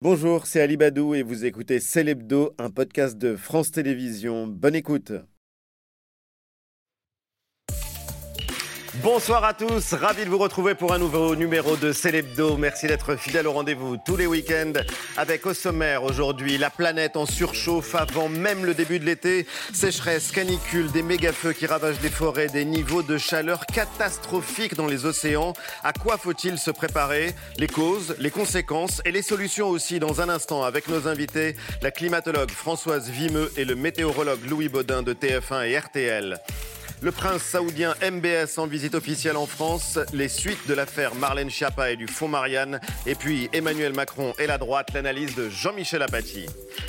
Bonjour, c'est Ali Badou et vous écoutez Célébdo, un podcast de France Télévisions. Bonne écoute. Bonsoir à tous, ravi de vous retrouver pour un nouveau numéro de Célébdo. Merci d'être fidèle au rendez-vous tous les week-ends avec au sommaire aujourd'hui la planète en surchauffe avant même le début de l'été. Sécheresse, canicule, des méga-feux qui ravagent les forêts, des niveaux de chaleur catastrophiques dans les océans. À quoi faut-il se préparer? Les causes, les conséquences et les solutions aussi dans un instant avec nos invités, la climatologue Françoise Vimeux et le météorologue Louis Baudin de TF1 et RTL. Le prince saoudien MBS en visite officielle en France, les suites de l'affaire Marlène Schiappa et du fonds Marianne, et puis Emmanuel Macron et la droite, l'analyse de Jean-Michel Apathy.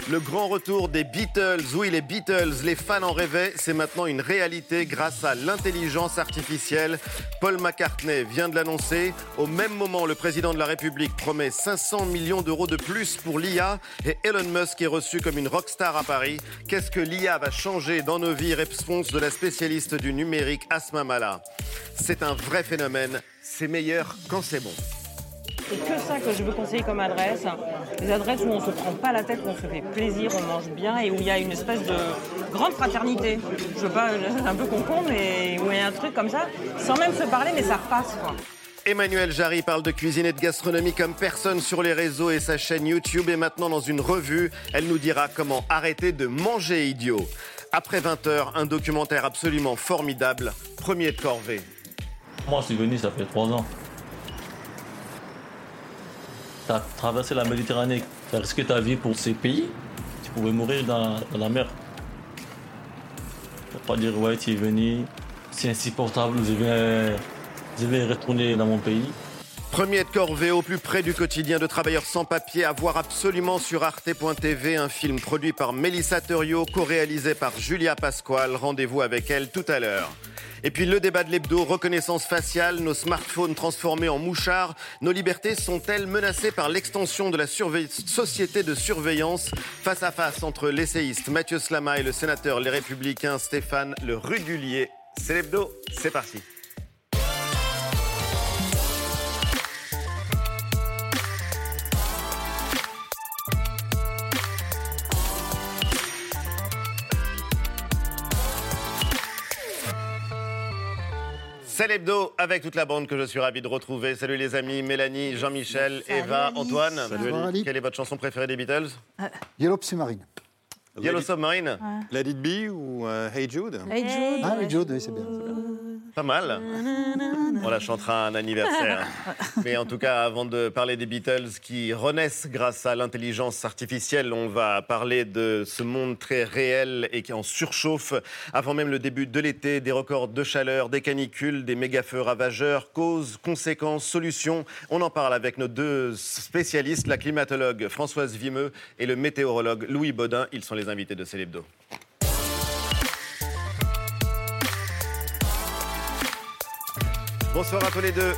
Le grand retour des Beatles, oui les Beatles, les fans en rêvaient, c'est maintenant une réalité grâce à l'intelligence artificielle. Paul McCartney vient de l'annoncer. Au même moment, le président de la République promet 500 millions d'euros de plus pour l'IA et Elon Musk est reçu comme une rockstar à Paris. Qu'est-ce que l'IA va changer dans nos vies? Réponse de du numérique Asma Mala. C'est un vrai phénomène, c'est meilleur quand c'est bon. C'est que ça que je veux conseiller comme adresse. Des adresses où on ne se prend pas la tête, où on se fait plaisir, on mange bien et où il y a une espèce de grande fraternité. Je veux pas, c'est un peu con mais où il y a un truc comme ça, sans même se parler, mais ça repasse. Quoi. Emmanuel Jarry parle de cuisine et de gastronomie comme personne sur les réseaux et sa chaîne YouTube. Et maintenant, dans une revue, elle nous dira comment arrêter de manger idiot. Après 20 heures, un documentaire absolument formidable, premier de corvée. Moi, je suis venu, ça fait trois ans. Tu as traversé la Méditerranée, tu as risqué ta vie pour ces pays, tu pouvais mourir dans, la mer. Tu pas dire, ouais, tu es venu, c'est insupportable, je vais retourner dans mon pays. Premier de corvée au plus près du quotidien de travailleurs sans papier à voir absolument sur arte.tv, un film produit par Mélissa Thurio, co-réalisé par Julia Pasquale. Rendez-vous avec elle tout à l'heure. Et puis le débat de l'hebdo, reconnaissance faciale, nos smartphones transformés en mouchards, nos libertés sont-elles menacées par l'extension de la société de surveillance? Face à face entre l'essayiste Mathieu Slama et le sénateur Les Républicains Stéphane Le Rudulier C'est l'hebdo, c'est parti. C'est l'hebdo avec toute la bande que je suis ravi de retrouver. Salut les amis, Mélanie, Jean-Michel, Eva, Antoine. Salut Quelle est votre chanson préférée des Beatles? Yellow Submarine. Yellow Submarine Let It Be ou euh, Hey Jude Hey Jude. Ah, Hey Jude, oui, c'est bien. Pas mal. On la chantera un anniversaire. Mais en tout cas, avant de parler des Beatles qui renaissent grâce à l'intelligence artificielle, on va parler de ce monde très réel et qui en surchauffe avant même le début de l'été, des records de chaleur, des canicules, des méga-feux ravageurs, causes, conséquences, solutions. On en parle avec nos deux spécialistes, la climatologue Françoise Vimeux et le météorologue Louis Baudin. Ils sont les invités de Célébdo. Bonsoir à tous les deux.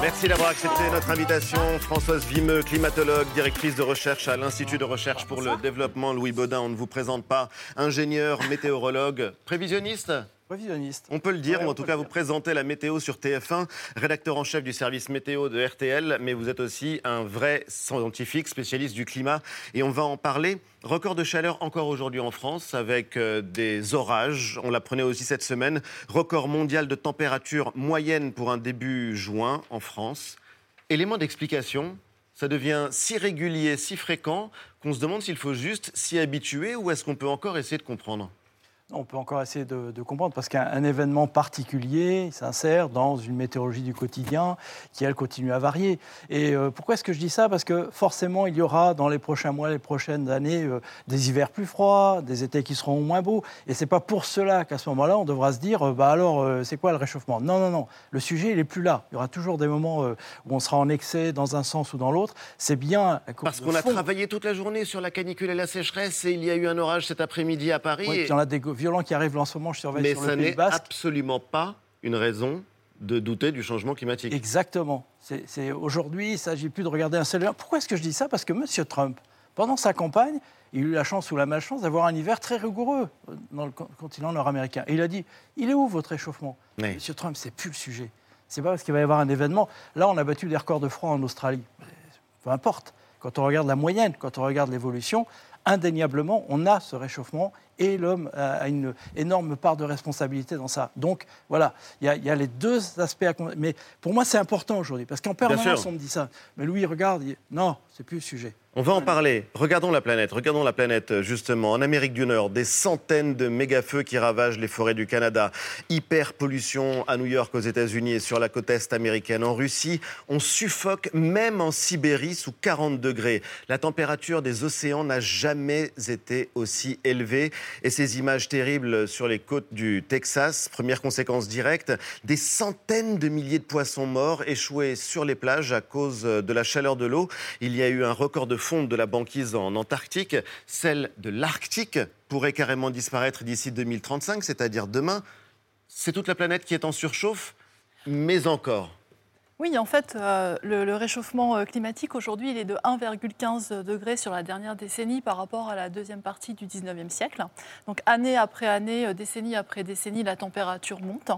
Merci d'avoir accepté notre invitation. Françoise Vimeux, climatologue, directrice de recherche à l'Institut de recherche pour le développement Louis Baudin. On ne vous présente pas. Ingénieur, météorologue, prévisionniste On peut le dire, ou en tout cas vous présentez la météo sur TF1, rédacteur en chef du service météo de RTL, mais vous êtes aussi un vrai scientifique, spécialiste du climat, et on va en parler. Record de chaleur encore aujourd'hui en France avec euh, des orages. On l'apprenait aussi cette semaine. Record mondial de température moyenne pour un début juin en France. Élément d'explication, ça devient si régulier, si fréquent qu'on se demande s'il faut juste s'y habituer ou est-ce qu'on peut encore essayer de comprendre? On peut encore essayer de, comprendre parce qu'un événement particulier s'insère dans une météorologie du quotidien qui, elle, continue à varier. Et euh, pourquoi est-ce que je dis ça? Parce que forcément, il y aura dans les prochains mois, les prochaines années, euh, des hivers plus froids, des étés qui seront moins beaux. Et c'est pas pour cela qu'à ce moment-là, on devra se dire, euh, bah alors, c'est quoi le réchauffement? Non, non, non. Le sujet, il est plus là. Il y aura toujours des moments où on sera en excès dans un sens ou dans l'autre. C'est bien. Parce qu'on a travaillé toute la journée sur la canicule et la sécheresse et il y a eu un orage cet après-midi à Paris. Oui, il y en a des violents qui arrivent en ce moment, je surveille Mais sur le Pays Basque. absolument pas une raison de douter du changement climatique. Exactement. C'est, aujourd'hui, il ne s'agit plus de regarder un seul... Pourquoi est-ce que je dis ça? Parce que M. Trump, pendant sa campagne, il a eu la chance ou la malchance d'avoir un hiver très rigoureux dans le continent nord-américain. Et il a dit, il est où votre réchauffement M. Trump, c'est plus le sujet. C'est pas parce qu'il va y avoir un événement. Là, on a battu des records de froid en Australie. Peu importe quand on regarde la moyenne, quand on regarde l'évolution, indéniablement, on a ce réchauffement et l'homme a une énorme part de responsabilité dans ça. Donc voilà, il y, a les deux aspects à Mais pour moi, c'est important aujourd'hui, parce qu'en permanence, on me dit ça. Mais Louis, regarde, non, c'est plus le sujet. On va en parler. Regardons la planète. Regardons la planète, justement. En Amérique du Nord, des centaines de méga-feux qui ravagent les forêts du Canada. Hyper pollution à New York, aux États-Unis et sur la côte est américaine. En Russie, on suffoque même en Sibérie sous 40 degrés. La température des océans n'a jamais été aussi élevée. Et ces images terribles sur les côtes du Texas, première conséquence directe, des centaines de milliers de poissons morts échoués sur les plages à cause de la chaleur de l'eau. Il y a eu un record de fonte de la banquise en Antarctique. Celle de l'Arctique pourrait carrément disparaître d'ici 2035, c'est-à-dire demain. C'est toute la planète qui est en surchauffe, mais encore. Oui, en fait, euh, le, réchauffement euh, climatique aujourd'hui, il est de 1,15 degré sur la dernière décennie par rapport à la deuxième partie du 19e siècle. Donc année après année, euh, décennie après décennie, la température monte.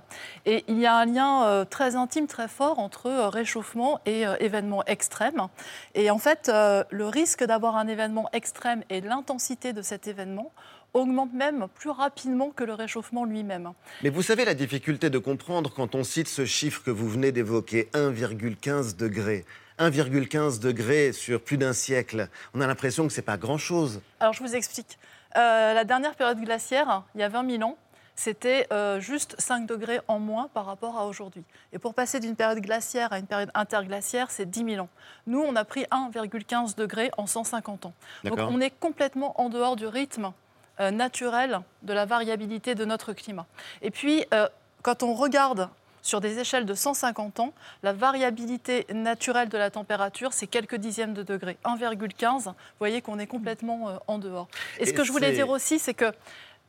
Et il y a un lien très intime, très fort entre réchauffement et événements extrêmes. Et en fait, le risque d'avoir un événement extrême et l'intensité de cet événement augmente même plus rapidement que le réchauffement lui-même. Mais vous savez la difficulté de comprendre quand on cite ce chiffre que vous venez d'évoquer, 1,15 degré. 1,15 degré sur plus d'un siècle. On a l'impression que ce n'est pas grand-chose. Alors je vous explique. Euh, la dernière période glaciaire, il y a 20 000 ans, c'était euh, juste 5 degrés en moins par rapport à aujourd'hui. Et pour passer d'une période glaciaire à une période interglaciaire, c'est 10 000 ans. Nous, on a pris 1,15 degré en 150 ans. Donc on est complètement en dehors du rythme euh, naturel de la variabilité de notre climat. Et puis, euh, quand on regarde sur des échelles de 150 ans, la variabilité naturelle de la température, c'est quelques dixièmes de degrés. 1,15, vous voyez qu'on est complètement euh, en dehors. Et, ce que je voulais dire aussi, c'est que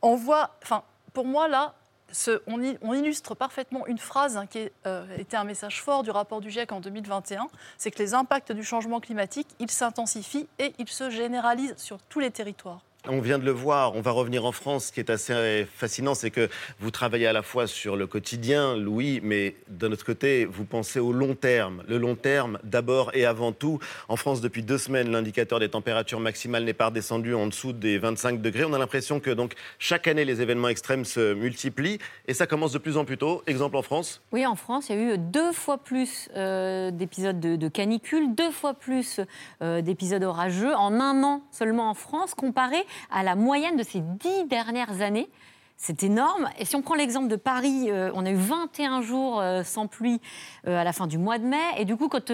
on voit, enfin, pour moi, là, on, illustre parfaitement une phrase hein, qui était un message fort du rapport du GIEC en 2021, c'est que les impacts du changement climatique, ils s'intensifient et ils se généralisent sur tous les territoires. On vient de le voir, on va revenir en France. Ce qui est assez fascinant, c'est que vous travaillez à la fois sur le quotidien, Louis, mais d'un autre côté, vous pensez au long terme. Le long terme, d'abord et avant tout. En France, depuis deux semaines, l'indicateur des températures maximales n'est pas redescendu en dessous des 25 degrés. On a l'impression que donc chaque année, les événements extrêmes se multiplient et ça commence de plus en plus tôt. Exemple en France Oui, en France, il y a eu deux fois plus euh, d'épisodes de, canicule, deux fois plus euh, d'épisodes orageux en un an seulement en France, comparé à la moyenne de ces dix dernières années. C'est énorme. Et si on prend l'exemple de Paris, euh, on a eu 21 jours euh, sans pluie euh, à la fin du mois de mai. Et du coup, quand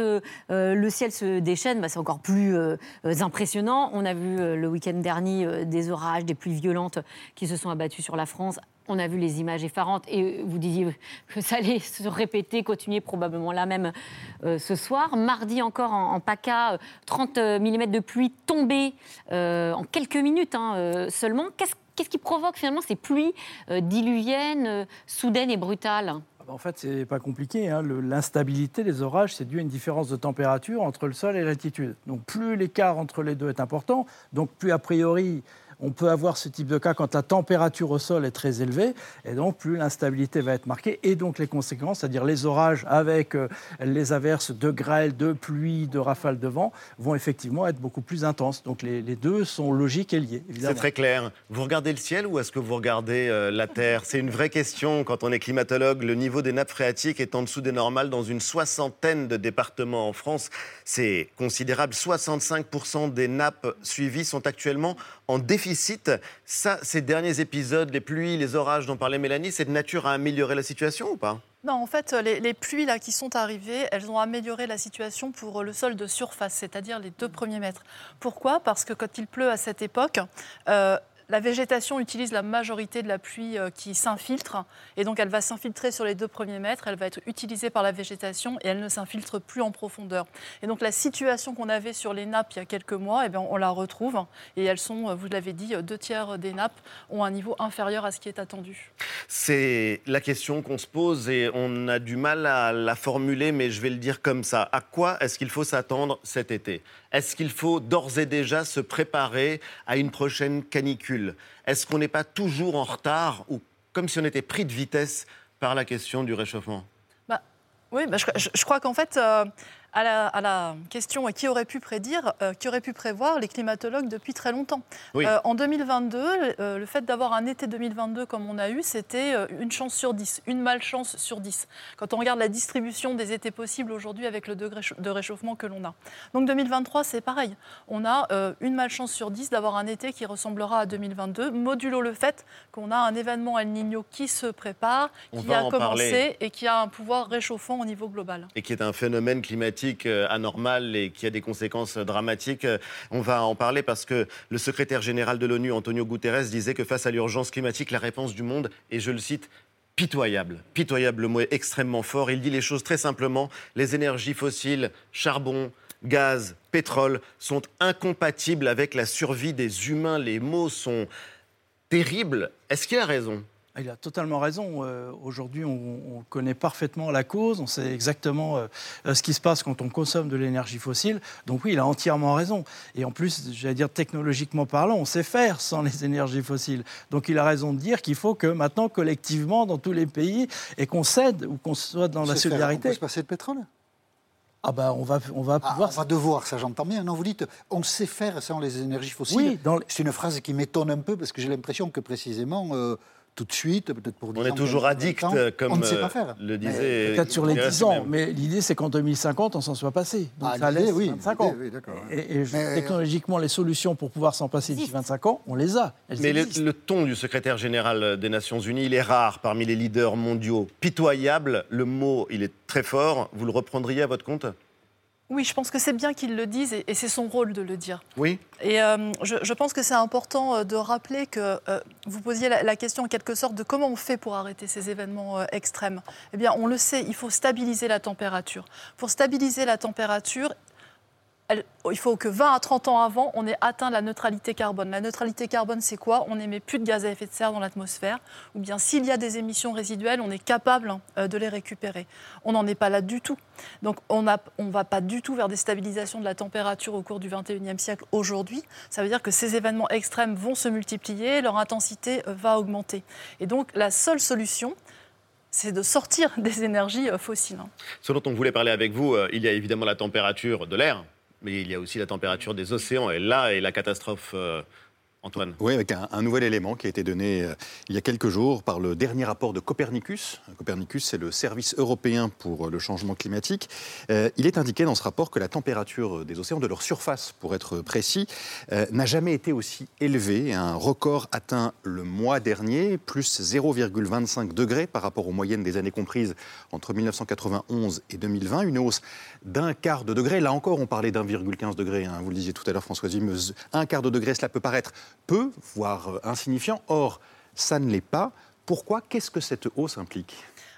le ciel se déchaîne, bah, c'est encore plus impressionnant. On a vu le week-end dernier des orages, des pluies violentes qui se sont abattues sur la France. On a vu les images effarantes et vous disiez que ça allait se répéter, continuer probablement là même ce soir. Mardi encore en, PACA, 30 mm de pluie tombée en quelques minutes hein, seulement. Qu'est-ce Qu'est-ce qui provoque finalement ces pluies euh, diluviennes, euh, soudaines et brutales? Ah bah, en fait, c'est pas compliqué. Hein. L'instabilité des orages, c'est dû à une différence de température entre le sol et l'altitude. Donc, plus l'écart entre les deux est important, donc plus a priori on peut avoir ce type de cas quand la température au sol est très élevée, et donc plus l'instabilité va être marquée, et donc les conséquences, c'est-à-dire les orages avec euh, les averses de grêle, de pluie, de rafales de vent, vont effectivement être beaucoup plus intenses. Donc les, deux sont logiques et liés, C'est très clair. Vous regardez le ciel ou est-ce que vous regardez euh, la Terre? C'est une vraie question quand on est climatologue. Le niveau des nappes phréatiques est en dessous des normales dans une soixantaine de départements en France. C'est considérable. 65% des nappes suivies sont actuellement en déficit. Ça, ces derniers épisodes, les pluies, les orages dont parlait Mélanie, c'est de nature à améliorer la situation ou pas? Non, en fait, les, pluies là, qui sont arrivées, elles ont amélioré la situation pour le sol de surface, c'est-à-dire les deux premiers mètres. Pourquoi? Parce que quand il pleut à cette époque, euh, la végétation utilise la majorité de la pluie euh, qui s'infiltre, et donc elle va s'infiltrer sur les deux premiers mètres, elle va être utilisée par la végétation et elle ne s'infiltre plus en profondeur. Et donc la situation qu'on avait sur les nappes il y a quelques mois, eh bien, on la retrouve, et elles sont, euh, vous l'avez dit, deux tiers des nappes ont un niveau inférieur à ce qui est attendu. C'est la question qu'on se pose et on a du mal à la formuler, mais je vais le dire comme ça. À quoi est-ce qu'il faut s'attendre cet été? Est-ce qu'il faut d'ores et déjà se préparer à une prochaine canicule? Est-ce qu'on n'est pas toujours en retard ou comme si on était pris de vitesse par la question du réchauffement? Bah, Oui, bah, je, crois qu'en fait, euh, à la, à la question qui aurait pu prédire, euh, qui aurait pu prévoir les climatologues depuis très longtemps. Oui. Euh, en 2022, euh, le fait d'avoir un été 2022 comme on a eu, c'était une chance sur 10, une malchance sur 10. Quand on regarde la distribution des étés possibles aujourd'hui avec le degré de réchauffement que l'on a. Donc 2023, c'est pareil. On a une malchance sur 10 d'avoir un été qui ressemblera à 2022, modulo le fait qu'on a un événement El Niño qui se prépare, On qui a en commencé parler. et qui a un pouvoir réchauffant au niveau global. et qui est un phénomène climatique euh, anormal et qui a des conséquences dramatiques. Euh, On va en parler parce que le secrétaire général de l'ONU, Antonio Guterres, disait que face à l'urgence climatique, la réponse du monde, et je le cite, pitoyable. Pitoyable, le mot est extrêmement fort. Il dit les choses très simplement. Les énergies fossiles, charbon, gaz, pétrole, sont incompatibles avec la survie des humains. Les mots sont terribles. Est-ce qu'il a raison? Il a totalement raison. Euh, Aujourd'hui, on, on connaît parfaitement la cause, on sait exactement euh, euh, ce qui se passe quand on consomme de l'énergie fossile. Donc oui, il a entièrement raison. Et en plus, j'allais dire technologiquement parlant, on sait faire sans les énergies fossiles. Donc il a raison de dire qu'il faut que maintenant, collectivement, dans tous les pays, et qu'on cède ou qu'on soit dans la C'est faire- On solidarité. peut se passer de pétrole? Ah ben, on va, on va Ah, pouvoir. On va devoir, ça j'entends bien. Non, vous dites, on sait faire sans les énergies fossiles. Oui, le- C'est une phrase qui m'étonne un peu parce que j'ai l'impression que précisément, euh, tout de suite, peut-être pour 10 On est ans, toujours 15 addict, comme on ne sait euh, pas faire. le disait. Peut-être sur les Guterres 10 ans, mais l'idée c'est qu'en 2050, on s'en soit passé. Donc Ah, ça laisse oui, 25 l'idée, ans. oui. Et, et Mais- technologiquement, les solutions pour pouvoir s'en passer d'ici 25 ans, on les a. Elles Mais le, le ton du secrétaire général des Nations Unies, il est rare parmi les leaders mondiaux. Pitoyable, le mot, il est très fort. Vous le reprendriez à votre compte? Oui, je pense que c'est bien qu'ils le disent et, c'est son rôle de le dire. Oui Et euh, je, je pense que c'est important euh, de rappeler que euh, vous posiez la, la question en quelque sorte de comment on fait pour arrêter ces événements euh, extrêmes. Eh bien, on le sait, il faut stabiliser la température. Pour stabiliser la température, il faut que 20 à 30 ans avant, on ait atteint la neutralité carbone. La neutralité carbone, c'est quoi? On n'émet plus de gaz à effet de serre dans l'atmosphère. Ou bien s'il y a des émissions résiduelles, on est capable euh, de les récupérer. On n'en est pas là du tout. Donc on ne on va pas du tout vers des stabilisations de la température au cours du 21e siècle aujourd'hui. Ça veut dire que ces événements extrêmes vont se multiplier, leur intensité euh, va augmenter. Et donc la seule solution, c'est de sortir des énergies euh, fossiles. hein. Ce dont on voulait parler avec vous, il y a évidemment la température de l'air, mais il y a aussi la température des océans. Et là est la catastrophe, euh, Oui, avec un, nouvel élément qui a été donné euh, il y a quelques jours par le dernier rapport de Copernicus. Copernicus, c'est le service européen pour euh, le changement climatique. Euh, il est indiqué dans ce rapport que la température des océans, de leur surface pour être précis, n'a jamais été aussi élevée. Un record atteint le mois dernier, plus 0,25 degrés par rapport aux moyennes des années comprises entre 1991 et 2020. Une hausse d'un quart de degré. Là encore, on parlait d'1,15 degré. hein. Vous le disiez tout à l'heure, Françoise Vimeuse. Un quart de degré, cela peut paraître peu, voire insignifiant. Or, ça ne l'est pas. Pourquoi? Qu'est-ce que cette hausse implique?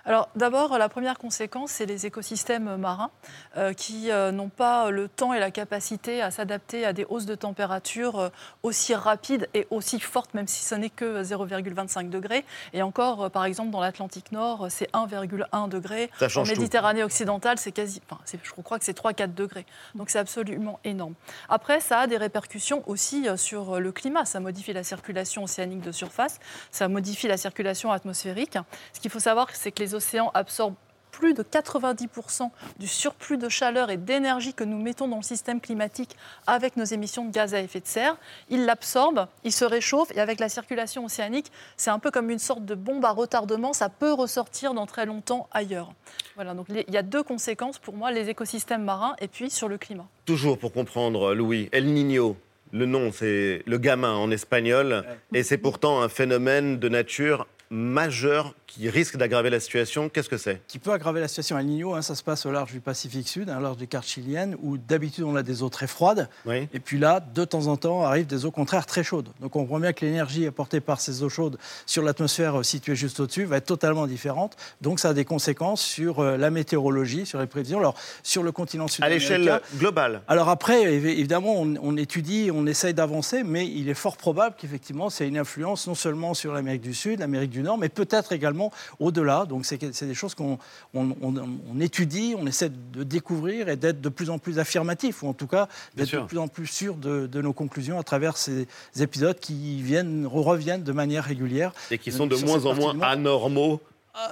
Alors d'abord, la première conséquence, c'est les écosystèmes marins euh, qui euh, n'ont pas le temps et la capacité à s'adapter à des hausses de température euh, aussi rapides et aussi fortes, même si ce n'est que 0,25 degrés. Et encore, par exemple, dans l'Atlantique Nord, c'est 1,1 degré. En tout. Méditerranée occidentale, c'est quasi, enfin, je crois que c'est 3-4 degrés. Donc c'est absolument énorme. Après, ça a des répercussions aussi sur le climat. Ça modifie la circulation océanique de surface, ça modifie la circulation atmosphérique. Ce qu'il faut savoir, c'est que les océans absorbent plus de 90% du surplus de chaleur et d'énergie que nous mettons dans le système climatique avec nos émissions de gaz à effet de serre. Ils l'absorbent, ils se réchauffent et avec la circulation océanique, c'est un peu comme une sorte de bombe à retardement, ça peut ressortir dans très longtemps ailleurs. Voilà, donc il y a deux conséquences pour moi, les écosystèmes marins et puis sur le climat. Toujours pour comprendre, Louis, El Niño, le nom, c'est le gamin en espagnol, et c'est pourtant un phénomène de nature majeur qui risque d'aggraver la situation. Qu'est-ce que c'est? Qui peut aggraver la situation. El Niño, hein, ça se passe au large du Pacifique Sud, hein, au large des cartes chiliennes, où d'habitude on a des eaux très froides. Oui. Et puis là, de temps en temps, arrivent des eaux contraires très chaudes. Donc on voit bien que l'énergie apportée par ces eaux chaudes sur l'atmosphère euh, située juste au-dessus va être totalement différente. Donc ça a des conséquences sur euh, la météorologie, sur les prévisions. Alors sur le continent À sud-américain. l'échelle globale. Alors après, évi- évidemment, on, on étudie, on essaye d'avancer, mais il est fort probable qu'effectivement, c'est une influence non seulement sur l'Amérique du Sud, l'Amérique du Nord, mais peut-être également au-delà. Donc c'est des choses qu'on on, on- on étudie, on essaie de découvrir et d'être de plus en plus affirmatif, ou en tout cas d'être de plus en plus sûr de, de nos conclusions à travers ces épisodes qui viennent, reviennent de manière régulière. Et qui sont de Sur moins en moins anormaux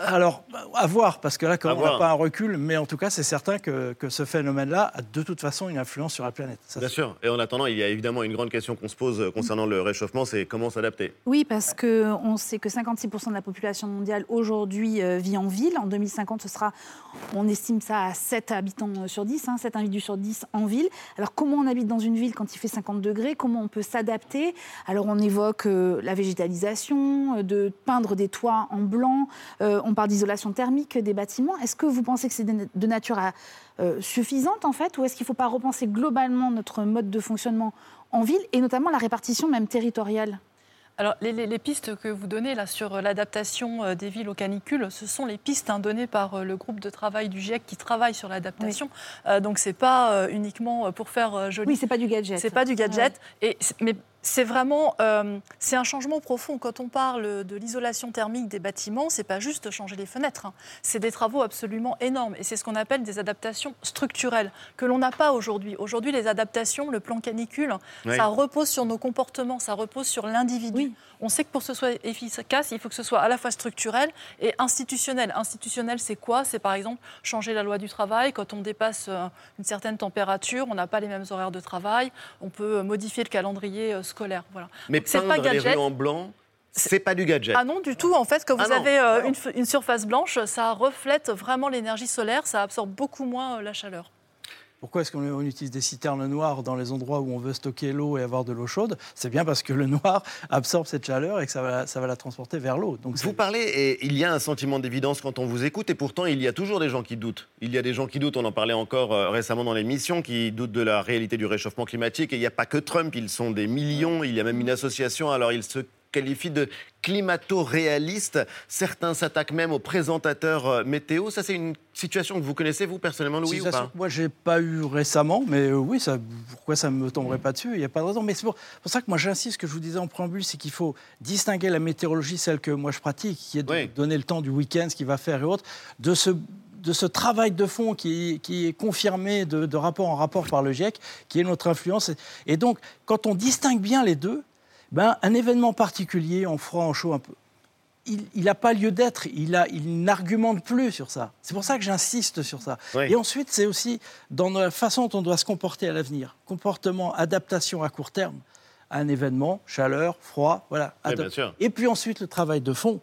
Alors, à voir, parce que là, quand À on n'a pas un recul, mais en tout cas, c'est certain que, que ce phénomène-là a de toute façon une influence sur la planète. Ça, Bien sûr. Et en attendant, il y a évidemment une grande question qu'on se pose euh, concernant le réchauffement, c'est comment s'adapter? Oui, parce qu'on sait que 56% de la population mondiale aujourd'hui euh, vit en ville. En 2050, ce sera, on estime ça à 7 habitants euh, sur 10, hein, 7 individus sur 10 en ville. Alors comment on habite dans une ville quand il fait 50 degrés? Comment on peut s'adapter? Alors on évoque euh, la végétalisation, euh, de peindre des toits en blanc, euh, on parle d'isolation thermique des bâtiments. Est-ce que vous pensez que c'est de nature à, euh, suffisante en fait ou est-ce qu'il ne faut pas repenser globalement notre mode de fonctionnement en ville et notamment la répartition même territoriale? Alors, les, les- les pistes que vous donnez là sur euh, l'adaptation euh, des villes aux canicules, ce sont les pistes hein, données par euh, le groupe de travail du GIEC qui travaille sur l'adaptation. Euh, donc, c'est pas euh, uniquement euh, pour faire euh, joli. Oui, c'est pas du gadget. C'est pas du gadget. Et mais c'est vraiment euh, c'est un changement profond. Quand on parle de l'isolation thermique des bâtiments, c'est pas juste changer les fenêtres. hein. C'est des travaux absolument énormes. Et c'est ce qu'on appelle des adaptations structurelles que l'on n'a pas aujourd'hui. Aujourd'hui, les adaptations, le plan canicule, Oui. ça repose sur nos comportements, ça repose sur l'individu. Oui. On sait que pour que ce soit efficace, il faut que ce soit à la fois structurel et institutionnel. Institutionnel, c'est quoi? C'est par exemple changer la loi du travail. Quand on dépasse euh, une certaine température, on n'a pas les mêmes horaires de travail. On peut euh, modifier le calendrier euh, scolaire. Voilà. Mais Donc, c'est pas peindre les gadget. rues en blanc, c'est pas du gadget. Ah non, du tout. En fait, quand Ah vous non. avez euh, Ah une, surface blanche, ça reflète vraiment l'énergie solaire, ça absorbe beaucoup moins euh, la chaleur. Pourquoi est-ce qu'on on utilise des citernes noires dans les endroits où on veut stocker l'eau et avoir de l'eau chaude? C'est bien parce que le noir absorbe cette chaleur et que ça va, ça va la transporter vers l'eau. Donc Vous parlez et il y a un sentiment d'évidence quand on vous écoute et pourtant il y a toujours des gens qui doutent. Il y a des gens qui doutent, on en parlait encore euh, récemment dans l'émission, qui doutent de la réalité du réchauffement climatique et il n'y a pas que Trump, ils sont des millions, il y a même une association, alors ils se qualifient de climato-réalistes. Certains s'attaquent même aux présentateurs euh, météo. Ça c'est une situation que vous connaissez vous personnellement Louis ou pas? moi, j'ai pas eu récemment, mais euh, oui, ça, pourquoi ça ne me tomberait pas dessus? Il n'y a pas de raison. Mais c'est pour, pour ça que moi, j'insiste, ce que je vous disais en préambule, c'est qu'il faut distinguer la météorologie, celle que moi je pratique, qui est de Oui. donner le temps du week-end, ce qu'il va faire et autres, de ce de ce travail de fond qui, qui est confirmé de, de rapport en rapport par le GIEC, qui est notre influence. Et donc, quand on distingue bien les deux, ben, un événement particulier, en froid, en chaud, un peu, il n'a pas lieu d'être, il, a- il n'argumente plus sur ça. C'est pour ça que j'insiste sur ça. Oui. Et ensuite, c'est aussi dans la façon dont on doit se comporter à l'avenir. Comportement, adaptation à court terme à un événement, chaleur, froid, voilà. Oui, Adap- bien sûr. Et puis ensuite, le travail de fond.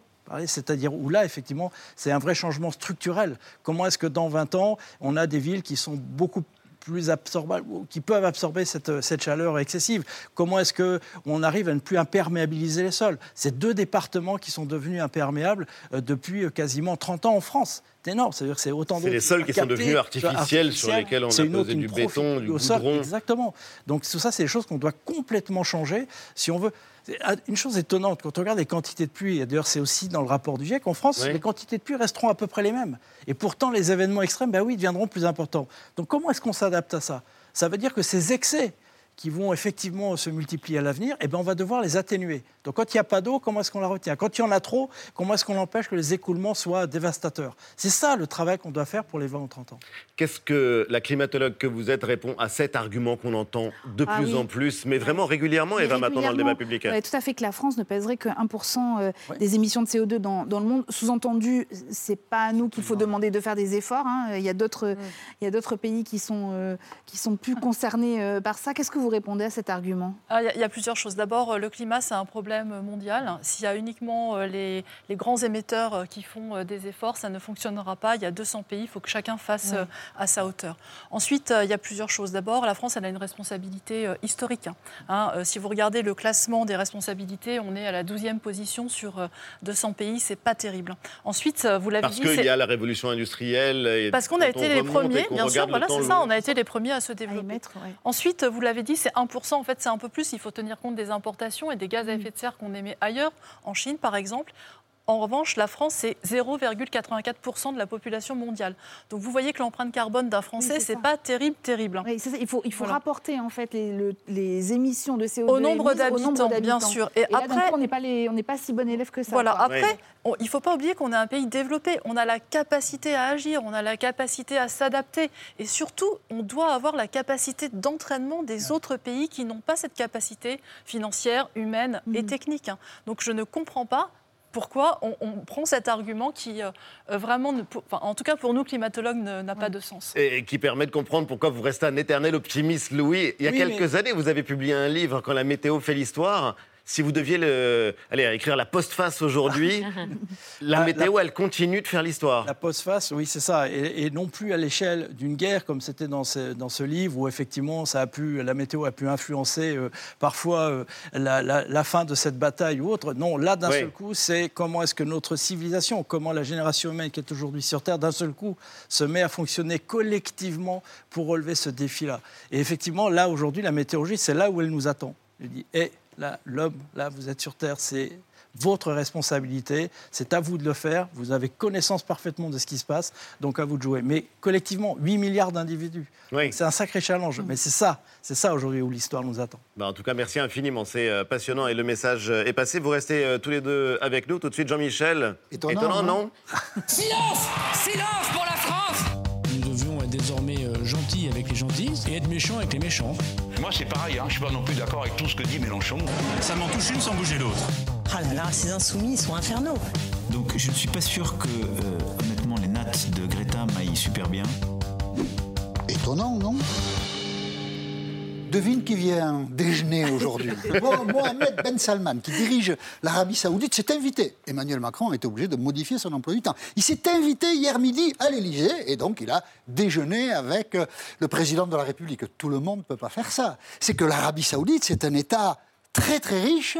C'est-à-dire où là, effectivement, c'est un vrai changement structurel. Comment est-ce que dans 20 ans, on a des villes qui sont beaucoup plus absorbables, qui peuvent absorber cette, cette chaleur excessive Comment est-ce qu'on arrive à ne plus imperméabiliser les sols? C'est deux départements qui sont devenus imperméables euh, depuis euh, quasiment 30 ans en France. C'est énorme, c'est-à-dire que c'est autant C'est les sols qui sont devenus artificiels, sur lesquels on a une posé du béton, du au sol. goudron. Exactement. Donc tout ça, c'est des choses qu'on doit complètement changer si on veut. C'est Une chose étonnante, quand on regarde les quantités de pluie, et d'ailleurs c'est aussi dans le rapport du GIEC, en France, Oui. les quantités de pluie resteront à peu près les mêmes. Et pourtant, les événements extrêmes, ben oui, deviendront plus importants. Donc comment est-ce qu'on s'adapte à ça? Ça veut dire que ces excès qui vont effectivement se multiplier à l'avenir, eh ben on va devoir les atténuer. Donc quand il n'y a pas d'eau, comment est-ce qu'on la retient? Quand il y en a trop, comment est-ce qu'on empêche que les écoulements soient dévastateurs? C'est ça le travail qu'on doit faire pour les 20 ou 30 ans. Qu'est-ce que la climatologue que vous êtes répond à cet argument qu'on entend de Ah plus oui. en plus, mais vraiment régulièrement, et va maintenant dans le débat public ouais, tout à fait que la France ne pèserait que 1% euh, des émissions de CO2 dans, dans le monde. Sous-entendu, c'est pas à nous qu'il faut demander de faire des efforts. hein. Il y a d'autres, il y a d'autres pays qui sont, euh, qui sont plus concernés euh, par ça. Qu'est-ce que vous répondez à cet argument? Ah, Il y, a- il y a plusieurs choses. D'abord, euh, le climat, c'est un problème mondial. S'il y a uniquement euh, les, les grands émetteurs euh, qui font des efforts, ça ne fonctionnera pas. Il y a 200 pays, il faut que chacun fasse à sa hauteur. Ensuite, il y a plusieurs choses. D'abord, la France, elle a une responsabilité historique. hein. Hein, si vous regardez le classement des responsabilités, on est à la 12e position sur euh, 200 pays. C'est pas terrible. Ensuite, vous l'avez Parce dit, qu'il c'est- y a la révolution industrielle. et parce qu'on a été on les premiers, bien sûr, voilà, c'est long. ça, on a été les premiers à se À développer. mettre, ouais. Ensuite, vous l'avez dit, c'est 1%. En fait, c'est un peu plus. Il faut tenir compte des importations et des gaz à effet de serre qu'on émet ailleurs, en Chine par exemple. En revanche, la France, c'est 0,84% de la population mondiale. Donc vous voyez que l'empreinte carbone d'un Français, c'est c'est pas terrible, terrible. hein. Oui. Il faut, il faut Voilà. rapporter en fait les, le- les émissions de CO2 Au nombre d'habitants, bien sûr. Et Et, là, d'un après- coup, on n'est pas, les- on n'est pas si bon élève que ça. Voilà. quoi. Après, Ouais. on- il ne faut pas oublier qu'on est un pays développé. On a la capacité à agir, on a la capacité à s'adapter. Et surtout, on doit avoir la capacité d'entraînement des autres pays qui n'ont pas cette capacité financière, humaine et technique. hein. Donc je ne comprends pas pourquoi on, on prend cet argument qui, euh, euh, vraiment, ne- pour- enfin, en tout cas pour nous, climatologues, ne- n'a pas de sens. Et qui permet de comprendre pourquoi vous restez un éternel optimiste, Louis. Il y a Oui, quelques années, vous avez publié un livre, Quand la météo fait l'histoire. Si vous deviez le, allez, écrire la postface aujourd'hui, la La- météo, elle continue de faire l'histoire. La postface, oui, c'est ça. Et, et non plus à l'échelle d'une guerre, comme c'était dans ce, dans ce livre, où effectivement, ça a pu, la météo a pu influencer euh, parfois euh, la, la- la fin de cette bataille ou autre. Non, là, d'un Oui. seul coup, c'est comment est-ce que notre civilisation, comment la génération humaine qui est aujourd'hui sur Terre, d'un seul coup, se met à fonctionner collectivement pour relever ce défi-là. Et effectivement, là, aujourd'hui, la météorologie, c'est là où elle nous attend. Je dis, hé, là, l'homme, là, vous êtes sur Terre, c'est votre responsabilité, c'est à vous de le faire, vous avez connaissance parfaitement de ce qui se passe, donc à vous de jouer. Mais collectivement, 8 milliards d'individus, Oui. c'est un sacré challenge, mais c'est ça, c'est ça aujourd'hui où l'histoire nous attend. Bah, en tout cas, merci infiniment. C'est euh, passionnant et le message euh, est passé. Vous restez euh, tous les deux avec nous. Tout de suite, Jean-Michel. Étonnant, non? Silence Silence pour la avec les gentils et être méchants avec les méchants. Moi, c'est pareil, hein, je suis pas non plus d'accord avec tout ce que dit Mélenchon. Ça m'en touche une sans bouger l'autre. Ah là là, ces insoumis, ils sont infernaux. Donc je ne suis pas sûr que, euh, honnêtement, les nattes de Greta m'aillent super bien. Étonnant, non? Devine qui vient déjeuner aujourd'hui. Mo- Mohamed Ben Salman, qui dirige l'Arabie Saoudite, s'est invité. Emmanuel Macron a été obligé de modifier son emploi du temps. Il s'est invité hier midi à l'Élysée et donc il a déjeuné avec euh, le président de la République. Tout le monde ne peut pas faire ça. C'est que l'Arabie Saoudite, c'est un État très très riche,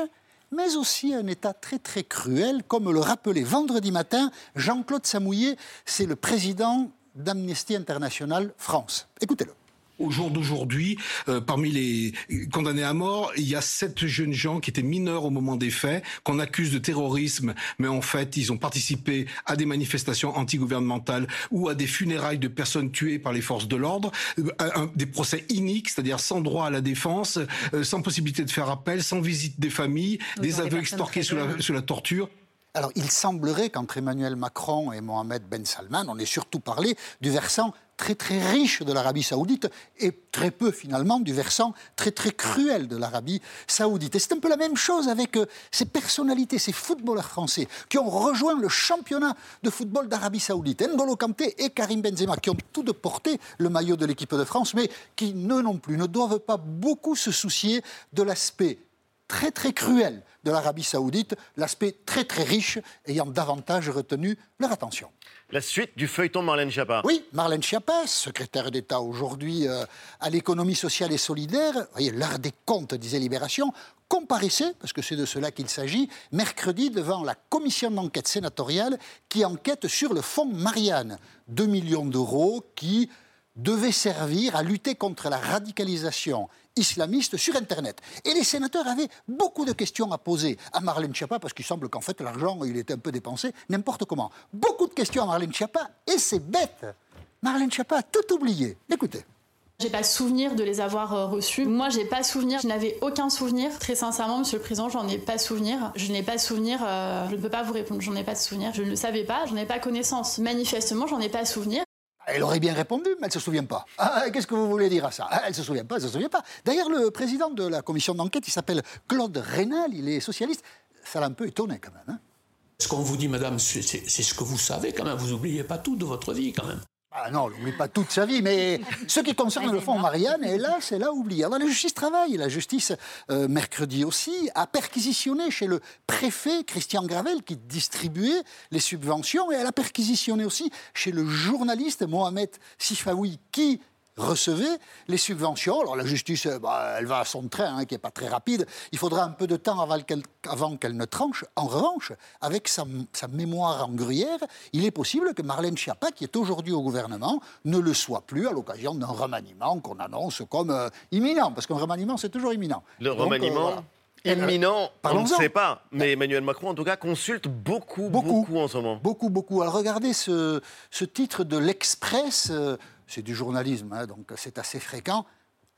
mais aussi un État très très cruel, comme le rappelait vendredi matin Jean-Claude Samouillet, c'est le président d'Amnesty International France. Écoutez-le. Au jour d'aujourd'hui, euh, parmi les condamnés à mort, il y a sept jeunes gens qui étaient mineurs au moment des faits, qu'on accuse de terrorisme, mais en fait, ils ont participé à des manifestations antigouvernementales ou à des funérailles de personnes tuées par les forces de l'ordre, euh, des procès iniques, c'est-à-dire sans droit à la défense, euh, sans possibilité de faire appel, sans visite des familles, Oui, des aveux extorqués sous la, sous la torture. Alors, il semblerait qu'entre Emmanuel Macron et Mohamed Ben Salman, on ait surtout parlé du versant très très riche de l'Arabie saoudite et très peu finalement du versant très très cruel de l'Arabie saoudite. Et c'est un peu la même chose avec euh, ces personnalités, ces footballeurs français qui ont rejoint le championnat de football d'Arabie saoudite. N'Golo Kanté et Karim Benzema qui ont tous de porté le maillot de l'équipe de France, mais qui, eux non plus, ne doivent pas beaucoup se soucier de l'aspect très très cruel de l'Arabie saoudite, l'aspect très très riche ayant davantage retenu leur attention. La suite du feuilleton Marlène Schiappa. Oui, Marlène Schiappa, secrétaire d'État aujourd'hui euh, à l'économie sociale et solidaire, voyez, l'heure des comptes, disait Libération, comparaissait, parce que c'est de cela qu'il s'agit, mercredi devant la commission d'enquête sénatoriale qui enquête sur le fonds Marianne. 2 millions d'euros qui devaient servir à lutter contre la radicalisation islamiste sur Internet. Et les sénateurs avaient beaucoup de questions à poser à Marlène Schiappa, parce qu'il semble qu'en fait l'argent, il était un peu dépensé n'importe comment. Beaucoup de questions à Marlène Schiappa, et c'est bête. Marlène Schiappa a tout oublié. Écoutez. J'ai pas souvenir de les avoir euh, reçus. Moi, j'ai pas souvenir. Je n'avais aucun souvenir. Très sincèrement, Monsieur le Président, j'en ai pas souvenir. Je n'ai pas souvenir. euh, je ne peux pas vous répondre. J'en ai pas souvenir. Je ne le savais pas. J'en ai pas connaissance. Manifestement, j'en ai pas souvenir. Elle aurait bien répondu, mais elle ne se souvient pas. Ah, Qu'est-ce que vous voulez dire à ça? Ah, Elle ne se souvient pas, elle ne se souvient pas. D'ailleurs, le président de la commission d'enquête, il s'appelle Claude Rénal, il est socialiste. Ça l'a un peu étonné quand même. hein. Ce qu'on vous dit, madame, c'est ce que vous savez quand même. Vous n'oubliez pas tout de votre vie quand même. Ah non, on n'oublie pas toute sa vie, mais ce qui concerne le fonds Marianne, là, c'est là oublié. Alors, la justice travaille. La justice, euh, mercredi aussi, a perquisitionné chez le préfet Christian Gravel, qui distribuait les subventions, et elle a perquisitionné aussi chez le journaliste Mohamed Sifaoui, qui recevait les subventions. Alors la justice, euh, bah, elle va à son train, hein, qui n'est pas très rapide. Il faudra un peu de temps avant qu'elle, avant qu'elle ne tranche. En revanche, avec sa, sa mémoire en gruyère, il est possible que Marlène Schiappa, qui est aujourd'hui au gouvernement, ne le soit plus à l'occasion d'un remaniement qu'on annonce comme euh, imminent, parce qu'un remaniement, c'est toujours imminent. Le Donc, euh, remaniement voilà. Imminent, on ne sait pas. Mais Emmanuel Macron, en tout cas, consulte beaucoup, beaucoup, en ce moment. Beaucoup, beaucoup. Alors regardez ce, ce titre de l'Express, euh, c'est du journalisme, hein, donc c'est assez fréquent.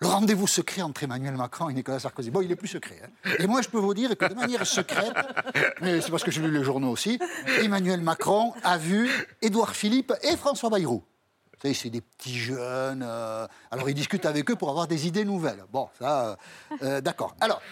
Le rendez-vous secret entre Emmanuel Macron et Nicolas Sarkozy. Bon, il n'est plus secret. hein. Et moi, je peux vous dire que de manière secrète, mais c'est parce que j'ai lu les journaux aussi, Emmanuel Macron a vu Édouard Philippe et François Bayrou. Vous savez, c'est des petits jeunes. euh, alors, il discute avec eux pour avoir des idées nouvelles. Bon, ça, euh, euh, d'accord. Alors,